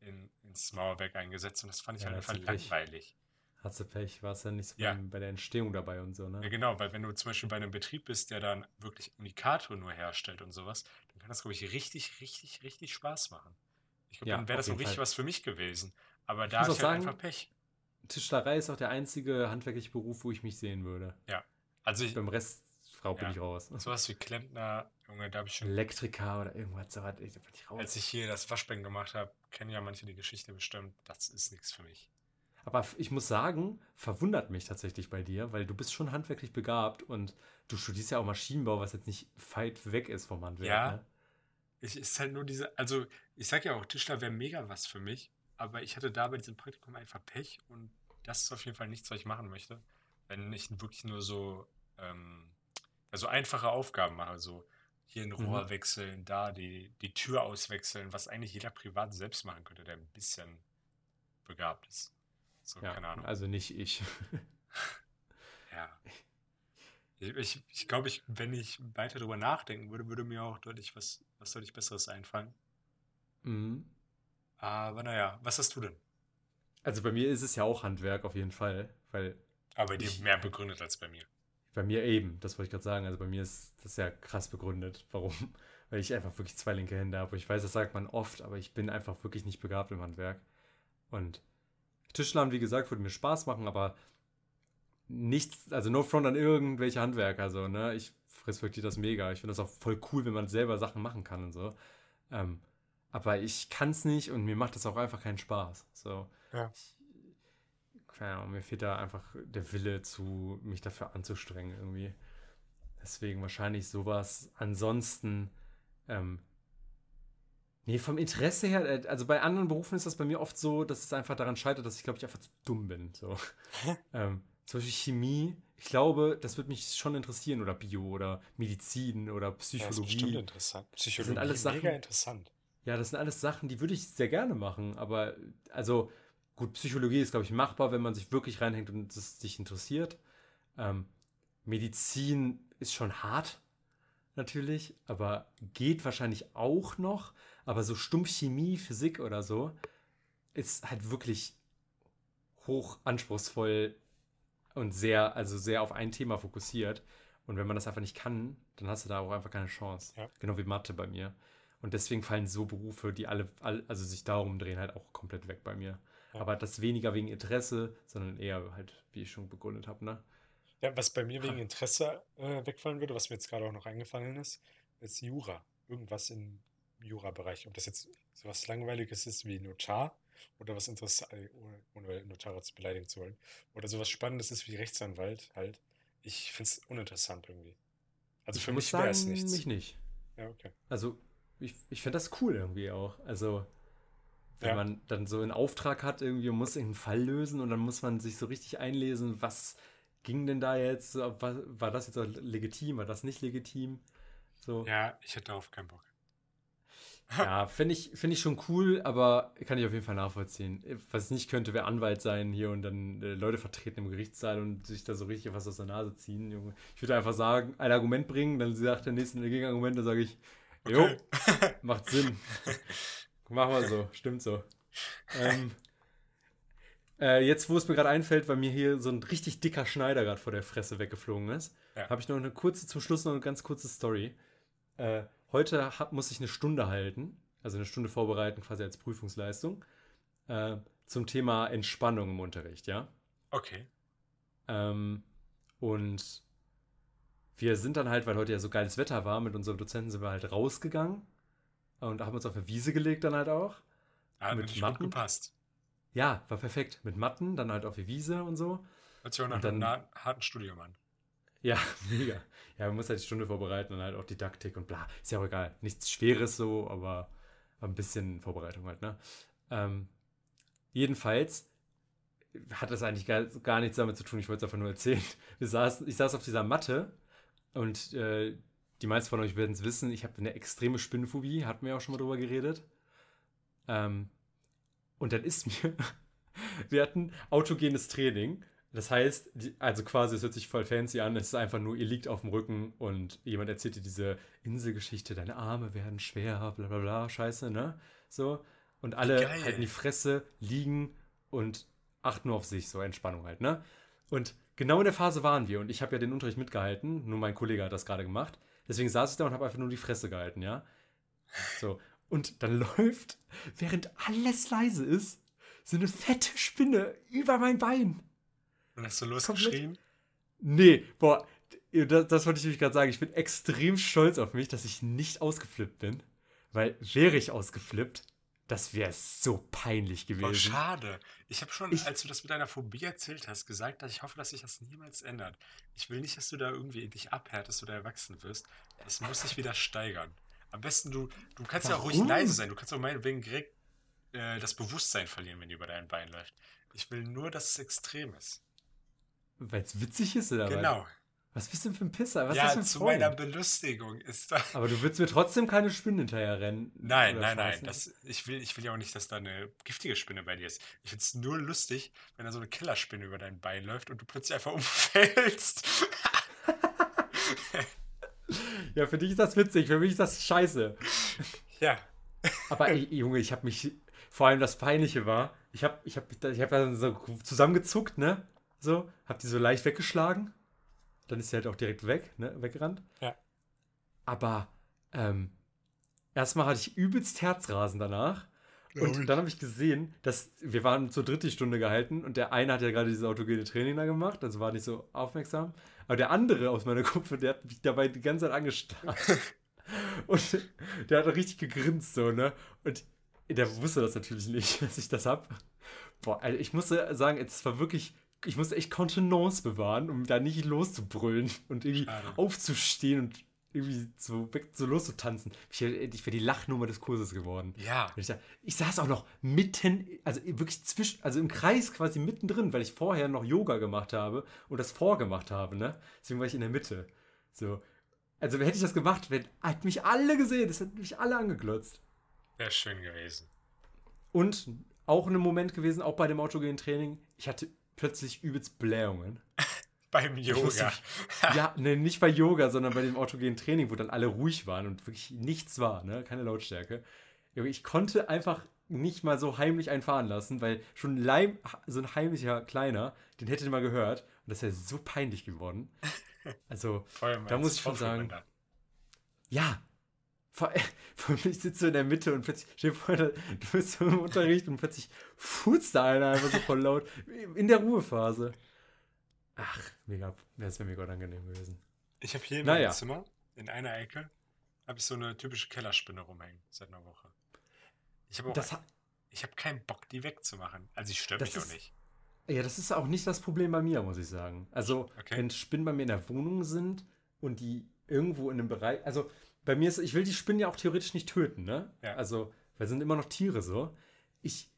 in, ins Mauerwerk eingesetzt und das fand ich Ja, halt einfach langweilig. Hast du Pech, warst ja nicht so Ja. beim, bei der Entstehung dabei und so, Ja, ne? genau, weil wenn du zum Beispiel bei einem Betrieb bist, der dann wirklich Unikator nur herstellt und sowas, dann kann das, glaube ich, richtig, richtig, richtig Spaß machen. Ich glaube, Ja, dann wäre das jeden richtig Fall. was für mich gewesen. Aber Ich da auch ich halt einfach Pech. Tischlerei ist auch der einzige handwerkliche Beruf, wo ich mich sehen würde. Ja. Also ich, Beim Rest, Frau, bin ja, ich raus. sowas wie Klempner, Junge, da habe ich schon, Elektriker oder irgendwas, so was, ich, da bin ich als raus. ich hier das Waschbecken gemacht habe, kennen ja manche die Geschichte bestimmt, das ist nichts für mich. Aber ich muss sagen, verwundert mich tatsächlich bei dir, weil du bist schon handwerklich begabt und du studierst ja auch Maschinenbau, was jetzt nicht weit weg ist vom Handwerk, Ja, ne? ich ist halt nur diese, also ich sag ja auch, Tischler wäre mega was für mich, aber ich hatte da bei diesem Praktikum einfach Pech und das ist auf jeden Fall nichts, was ich machen möchte. Wenn ich wirklich nur so, ähm, ja, so einfache Aufgaben mache, so hier ein Mhm. Rohr wechseln, da die, die Tür auswechseln, was eigentlich jeder privat selbst machen könnte, der ein bisschen begabt ist. So, Ja, keine Ahnung. also nicht ich. Ja. Ich, ich, ich glaube, ich, wenn ich weiter darüber nachdenken würde, würde mir auch deutlich was, was deutlich Besseres einfallen. Mhm. Aber naja, was hast du denn? Also bei mir ist es ja auch Handwerk auf jeden Fall, weil Aber bei dir mehr begründet als bei mir. bei mir eben, das wollte ich gerade sagen, also bei mir ist das ja krass begründet. Warum? Weil ich einfach wirklich zwei linke Hände habe. Ich weiß, das sagt man oft, aber ich bin einfach wirklich nicht begabt im Handwerk. Und Tischlern, wie gesagt, würde mir Spaß machen, aber nichts, also no front an irgendwelche Handwerker, so, ne? Ich respektiere das mega. Ich finde das auch voll cool, wenn man selber Sachen machen kann und so. Ähm, aber ich kann es nicht und mir macht das auch einfach keinen Spaß. So, Ja. ich, keine Ahnung, mir fehlt da einfach der Wille zu, mich dafür anzustrengen irgendwie. Deswegen wahrscheinlich sowas. Ansonsten, ähm, nee, vom Interesse her, äh, also bei anderen Berufen ist das bei mir oft so, dass es einfach daran scheitert, dass ich, glaube ich, einfach zu dumm bin. So. ähm, zum Beispiel Chemie, ich glaube, das würde mich schon interessieren oder Bio oder Medizin oder Ja, ist bestimmt Psychologie. interessant. Das sind Psychologie, alles mega Sachen, interessant. ja, das sind alles Sachen, die würde ich sehr gerne machen, aber also gut, Psychologie ist, glaube ich, machbar, wenn man sich wirklich reinhängt und es dich interessiert. Ähm, Medizin ist schon hart, natürlich, aber geht wahrscheinlich auch noch. Aber so stumpf Chemie, Physik oder so ist halt wirklich hoch anspruchsvoll und sehr, also sehr auf ein Thema fokussiert. Und wenn man das einfach nicht kann, dann hast du da auch einfach keine Chance. Ja. Genau wie Mathe bei mir. Und deswegen fallen so Berufe, die alle, all, also sich darum drehen, halt auch komplett weg bei mir. Ja. Aber das weniger wegen Interesse, sondern eher halt, wie ich schon begründet habe, ne? Ja, was bei mir wegen Interesse äh, wegfallen würde, was mir jetzt gerade auch noch eingefallen ist, ist Jura. Irgendwas im Jura-Bereich. Ob das jetzt so was Langweiliges ist wie Notar oder was Interessantes, ohne, ohne Notare zu beleidigen zu wollen, oder sowas Spannendes ist wie Rechtsanwalt halt. Ich finde es uninteressant irgendwie. Also Ich für mich wäre es nichts. mich nicht. Ja, okay. Also, ich, ich finde das cool irgendwie auch. Also, wenn Ja. man dann so einen Auftrag hat, irgendwie und muss irgendeinen Fall lösen und dann muss man sich so richtig einlesen, was ging denn da jetzt? War, war das jetzt legitim? War das nicht legitim? So. Ja, ich hätte darauf keinen Bock. Ja, finde ich, find ich schon cool, aber kann ich auf jeden Fall nachvollziehen. Was ich nicht könnte, wäre Anwalt sein hier und dann äh, Leute vertreten im Gerichtssaal und sich da so richtig was aus der Nase ziehen. Junge. Ich würde einfach sagen, ein Argument bringen, dann sagt der nächste ein Gegenargument, dann sage ich, jo, Okay. macht Sinn. Machen wir so, stimmt so. Ähm, äh, jetzt, wo es mir gerade einfällt, weil mir hier so ein richtig dicker Schneider gerade vor der Fresse weggeflogen ist, Ja. habe ich noch eine kurze, zum Schluss noch eine ganz kurze Story. Äh, heute hab, muss ich eine Stunde halten, also eine Stunde vorbereiten, quasi als Prüfungsleistung, äh, zum Thema Entspannung im Unterricht, ja. Okay. Ähm, und wir sind dann halt, weil heute ja so geiles Wetter war, mit unserem Dozenten sind wir halt rausgegangen und haben uns auf eine Wiese gelegt dann halt auch. Hat Mit Matten? gepasst. Ja, war perfekt. Mit Matten, dann halt auf die Wiese und so. Hört sich auch nach einem harten Studium an. Ja, mega. Ja, man muss halt die Stunde vorbereiten und halt auch Didaktik und bla. Ist ja auch egal. Nichts Schweres so, aber ein bisschen Vorbereitung halt, ne? Ähm, jedenfalls hat das eigentlich gar, gar nichts damit zu tun. Ich wollte es einfach nur erzählen. Wir saßen, ich saß auf dieser Matte Und äh, die meisten von euch werden es wissen, ich habe eine extreme Spinnenphobie, hatten wir auch schon mal drüber geredet. Ähm, und dann ist mir, wir hatten autogenes Training. Das heißt, die, also quasi, es hört sich voll fancy an, es ist einfach nur, ihr liegt auf dem Rücken und jemand erzählt dir diese Inselgeschichte, deine Arme werden schwer, bla bla bla, scheiße, ne? So. Und alle Geil. halten die Fresse, liegen und achten nur auf sich, so Entspannung halt, ne? Und genau in der Phase waren wir und ich habe ja den Unterricht mitgehalten, nur mein Kollege hat das gerade gemacht. Deswegen saß ich da und habe einfach nur die Fresse gehalten, ja? So. Und dann läuft, während alles leise ist, so eine fette Spinne über mein Bein. Und hast du losgeschrien? Nee, boah, das, das wollte ich nämlich gerade sagen. Ich bin extrem stolz auf mich, dass ich nicht ausgeflippt bin. Weil wäre ich ausgeflippt, das wäre so peinlich gewesen. schade. Ich habe schon, Ich- als du das mit deiner Phobie erzählt hast, gesagt, dass ich hoffe, dass sich das niemals ändert. Ich will nicht, dass du da irgendwie dich abhärtest oder erwachsen wirst. Das muss sich wieder steigern. Am besten, du, du kannst ja auch ruhig Warum? leise sein. Du kannst auch meinetwegen direkt äh, das Bewusstsein verlieren, wenn die über dein Bein läuft. Ich will nur, dass es extrem ist. Weil es witzig ist, oder was? Genau. Was bist du denn für ein Pisser? Was ist ja, das für ein zu Freund? meiner Belustigung ist da. Aber du willst mir trotzdem keine Spinnen hinterher rennen. Nein, nein, nein. Das, ich, will, ich will ja auch nicht, dass da eine giftige Spinne bei dir ist. Ich finde es nur lustig, wenn da so eine Killerspinne über dein Bein läuft und du plötzlich einfach umfällst. Ja, für dich ist das witzig, für mich ist das scheiße. ja. Aber ey, Junge, ich habe mich, vor allem das Peinliche war, ich habe ich hab, ich hab dann so zusammengezuckt, ne? So, hab die so leicht weggeschlagen. Dann ist sie halt auch direkt weg, ne? Weggerannt. Ja. Aber, ähm, erstmal hatte ich übelst Herzrasen danach. Und ich. dann habe ich gesehen, dass wir waren zur dritten Stunde gehalten und der eine hat ja gerade dieses autogene Training da gemacht, also war nicht so aufmerksam. Aber der andere aus meiner Gruppe, der hat mich dabei die ganze Zeit angestarrt. und der hat richtig gegrinst, so, ne? Und der wusste das natürlich nicht, dass ich das hab. Boah, also ich musste sagen, es war wirklich, ich musste echt Kontenance bewahren, um da nicht loszubrüllen und irgendwie Schade. aufzustehen und irgendwie so so loszutanzen. Ich, ich wäre die Lachnummer des Kurses geworden. Ja. Ich, ich saß auch noch mitten, also wirklich zwischen, also im Kreis quasi mittendrin, weil ich vorher noch Yoga gemacht habe und das vorgemacht habe, ne? Deswegen war ich in der Mitte. So. Also hätte ich das gemacht, hätten hat mich alle gesehen, das hätten mich alle angeglotzt. Wäre schön gewesen. Und auch ein Moment gewesen, auch bei dem autogenen Training, ich hatte plötzlich übelst Blähungen. Beim wusste Yoga. ja, ne, nicht bei Yoga, sondern bei dem autogenen Training, wo dann alle ruhig waren und wirklich nichts war, ne? Keine Lautstärke. Ich konnte einfach nicht mal so heimlich einfahren lassen, weil schon Leim, so ein heimlicher Kleiner, den hätte mal gehört. Und das wäre so peinlich geworden. Also, Da muss ich schon sagen, ja. Vor, vor allem, ich sitze so in der Mitte und plötzlich, stell dir vor, du bist so im Unterricht und plötzlich furzt da einer einfach so voll laut. In der Ruhephase. Ach, mega, das wäre mega unangenehm gewesen. Ich habe hier in Naja. meinem Zimmer, in einer Ecke, habe ich so eine typische Kellerspinne rumhängen seit einer Woche. Ich habe auch, ha- ich habe keinen Bock, die wegzumachen. Also ich stört Das mich auch ist- nicht. Ja, das ist auch nicht das Problem bei mir, muss ich sagen. Also, Okay. wenn Spinnen bei mir in der Wohnung sind und die irgendwo in einem Bereich. Also, bei mir ist, ich will die Spinnen ja auch theoretisch nicht töten, ne? Ja. Also, weil sind immer noch Tiere so. Ich,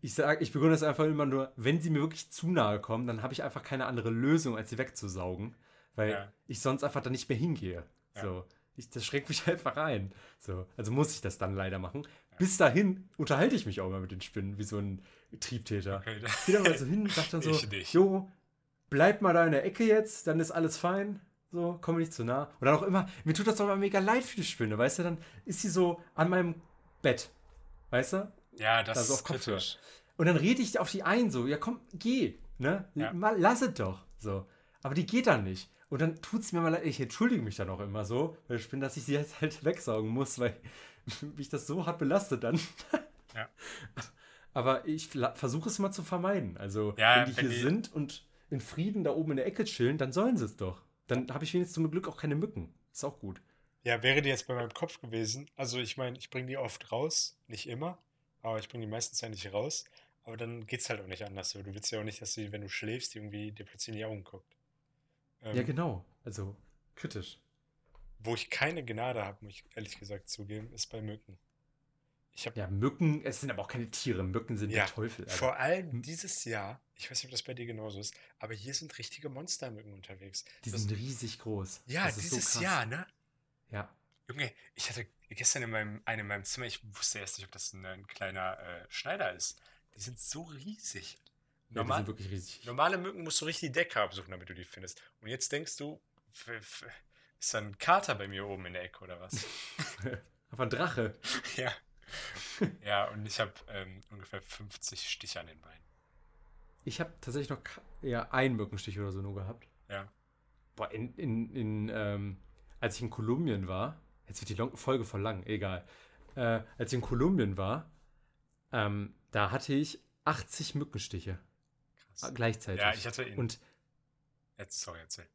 ich sage, ich begründe das einfach immer nur, wenn sie mir wirklich zu nahe kommen, dann habe ich einfach keine andere Lösung, als sie wegzusaugen, weil Ja. ich sonst einfach da nicht mehr hingehe. Ja. So. Ich, das schränkt mich einfach ein. So. Also muss ich das dann leider machen. Bis dahin unterhalte ich mich auch immer mit den Spinnen, wie so ein Triebtäter. Okay. Ich gehe da mal so hin und sag dann so. Jo, bleib mal da in der Ecke jetzt, dann ist alles fein. So, komm mir nicht zu nah. Dann auch immer, mir tut das doch immer mega leid für die Spinne, weißt du? Dann ist sie so an meinem Bett, weißt du? Ja, das auf ist Kopfhörer. kritisch. Und dann rede ich auf die ein, so, ja komm, geh, ne? Ja. Mal, lass es doch, so. Aber die geht dann nicht. Und dann tut es mir mal leid, ich entschuldige mich dann auch immer so, weil ich bin, dass ich sie jetzt halt wegsaugen muss, weil mich das so hart belastet dann. Ja. Aber ich versuche es mal zu vermeiden. Also, Ja, wenn die wenn hier die- sind und in Frieden da oben in der Ecke chillen, dann sollen sie es doch. Dann habe ich wenigstens zum Glück auch keine Mücken. Ist auch gut. Ja, wäre die jetzt bei meinem Kopf gewesen. Also ich meine, ich bringe die oft raus, nicht immer, aber ich bringe die meistens ja nicht raus. Aber dann geht's halt auch nicht anders so. Du willst ja auch nicht, dass sie, wenn du schläfst, irgendwie dir plötzlich in die Augen guckt. Ähm, Ja, genau. Also, kritisch. Wo ich keine Gnade habe, muss ich ehrlich gesagt zugeben, ist bei Mücken. Ich habe Ja, Mücken, es sind aber auch keine Tiere. Mücken sind Ja, der Teufel. Alter. vor allem dieses Jahr, ich weiß nicht, ob das bei dir genauso ist, aber hier sind richtige Monstermücken unterwegs. Die Das- sind riesig groß. ja, so dieses krass. Jahr, ne? Ja. Junge, ich hatte gestern in meinem, einem in meinem Zimmer, ich wusste erst nicht, ob das ein, ein kleiner äh, Schneider ist. Die sind so riesig. ja, die Normal, sind wirklich riesig. normale Mücken musst du richtig die Decke absuchen, damit du die findest. Und jetzt denkst du, ist da ein Kater bei mir oben in der Ecke oder was? Einfach ein Drache. ja. Ja, und ich habe ähm, ungefähr 50 Stiche an den Beinen. Ich habe tatsächlich noch ja, einen Mückenstich oder so nur gehabt. Ja. Boah, in, in, in ähm, als ich in Kolumbien war, jetzt wird die Long Folge voll lang, egal. Äh, als ich in Kolumbien war, ähm, da hatte ich 80 Mückenstiche Krass. gleichzeitig. Ja, ich hatte in. und, jetzt, sorry, erzähl.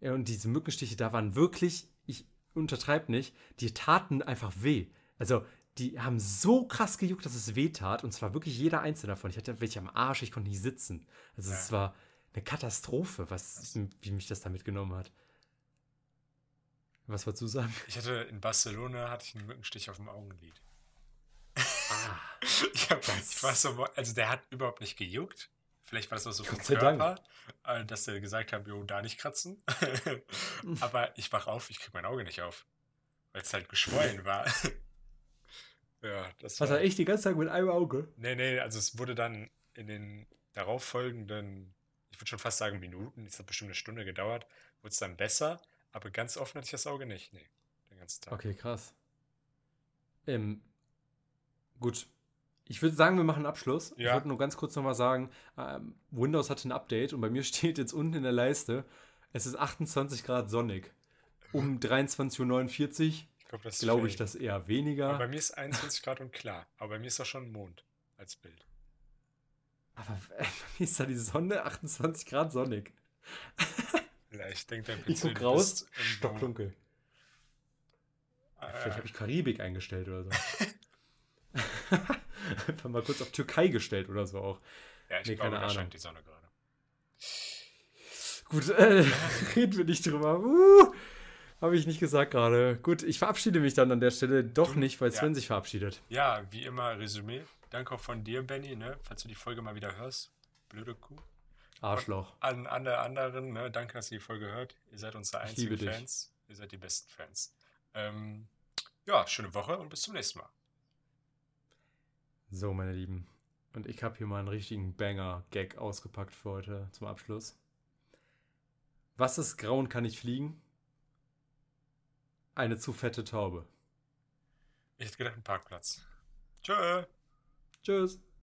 ja, und diese Mückenstiche, da waren wirklich, ich untertreibe nicht, die taten einfach weh. Also, die haben so krass gejuckt, dass es weh tat. Und zwar wirklich jeder einzelne davon. Ich hatte welche am Arsch, ich konnte nicht sitzen. Also, es Ja. war eine Katastrophe, was, wie mich das da mitgenommen hat. Was wolltest du sagen? Ich hatte in Barcelona hatte ich einen Mückenstich auf dem Augenlid. Ah, Ich, hab, Das- ich war so, also der hat überhaupt nicht gejuckt. Vielleicht war das auch so vom sei Dank. Körper, äh, dass der gesagt hat, jo, da nicht kratzen. Aber ich wach auf, ich krieg mein Auge nicht auf. Weil es halt geschwollen war. ja, das was war. er echt die ganze Zeit mit einem Auge? Nee, nee, also es wurde dann in den darauffolgenden, ich würde schon fast sagen Minuten, es hat bestimmt eine Stunde gedauert, wurde es dann besser, aber ganz offen hatte ich das Auge nicht. Nee, den ganzen Tag. Okay, krass. Ähm, gut. Ich würde sagen, wir machen einen Abschluss. Ich Ja. wollte nur ganz kurz nochmal sagen, ähm, Windows hatte ein Update und bei mir steht jetzt unten in der Leiste, es ist 28 Grad sonnig. Um 23.49 Uhr Ich glaube, glaube ich das eher Aber weniger. bei mir ist 21 Grad und klar. Aber bei mir ist auch schon Mond als Bild. Aber bei mir ist da die Sonne 28 Grad sonnig. Vielleicht denkt dein Ich PC, guck du raus, stockdunkel. Vielleicht äh, habe ich Karibik eingestellt oder so. Einfach mal kurz auf Türkei gestellt oder so auch. Ja, ich Nee, glaube, keine da Ahnung. scheint die Sonne gerade. Gut, äh, reden wir nicht drüber. Uh, Habe ich nicht gesagt gerade. Gut, ich verabschiede mich dann an der Stelle doch Du- nicht, weil ja. Sven sich verabschiedet. Ja, wie immer Resümee. Danke auch von dir, Benny, ne? falls du die Folge mal wieder hörst. Blöde Kuh. Arschloch. An alle anderen, ne? danke, dass ihr die Folge hört. Ihr seid unsere einzigen. Fans. Ihr seid die besten Fans. Ähm, ja, schöne Woche und bis zum nächsten Mal. So, meine Lieben. Und ich habe hier mal einen richtigen Banger-Gag ausgepackt für heute zum Abschluss. Was ist grau und kann nicht fliegen? Eine zu fette Taube. Ich hätte gedacht, ein Parkplatz. Tschö. Tschüss.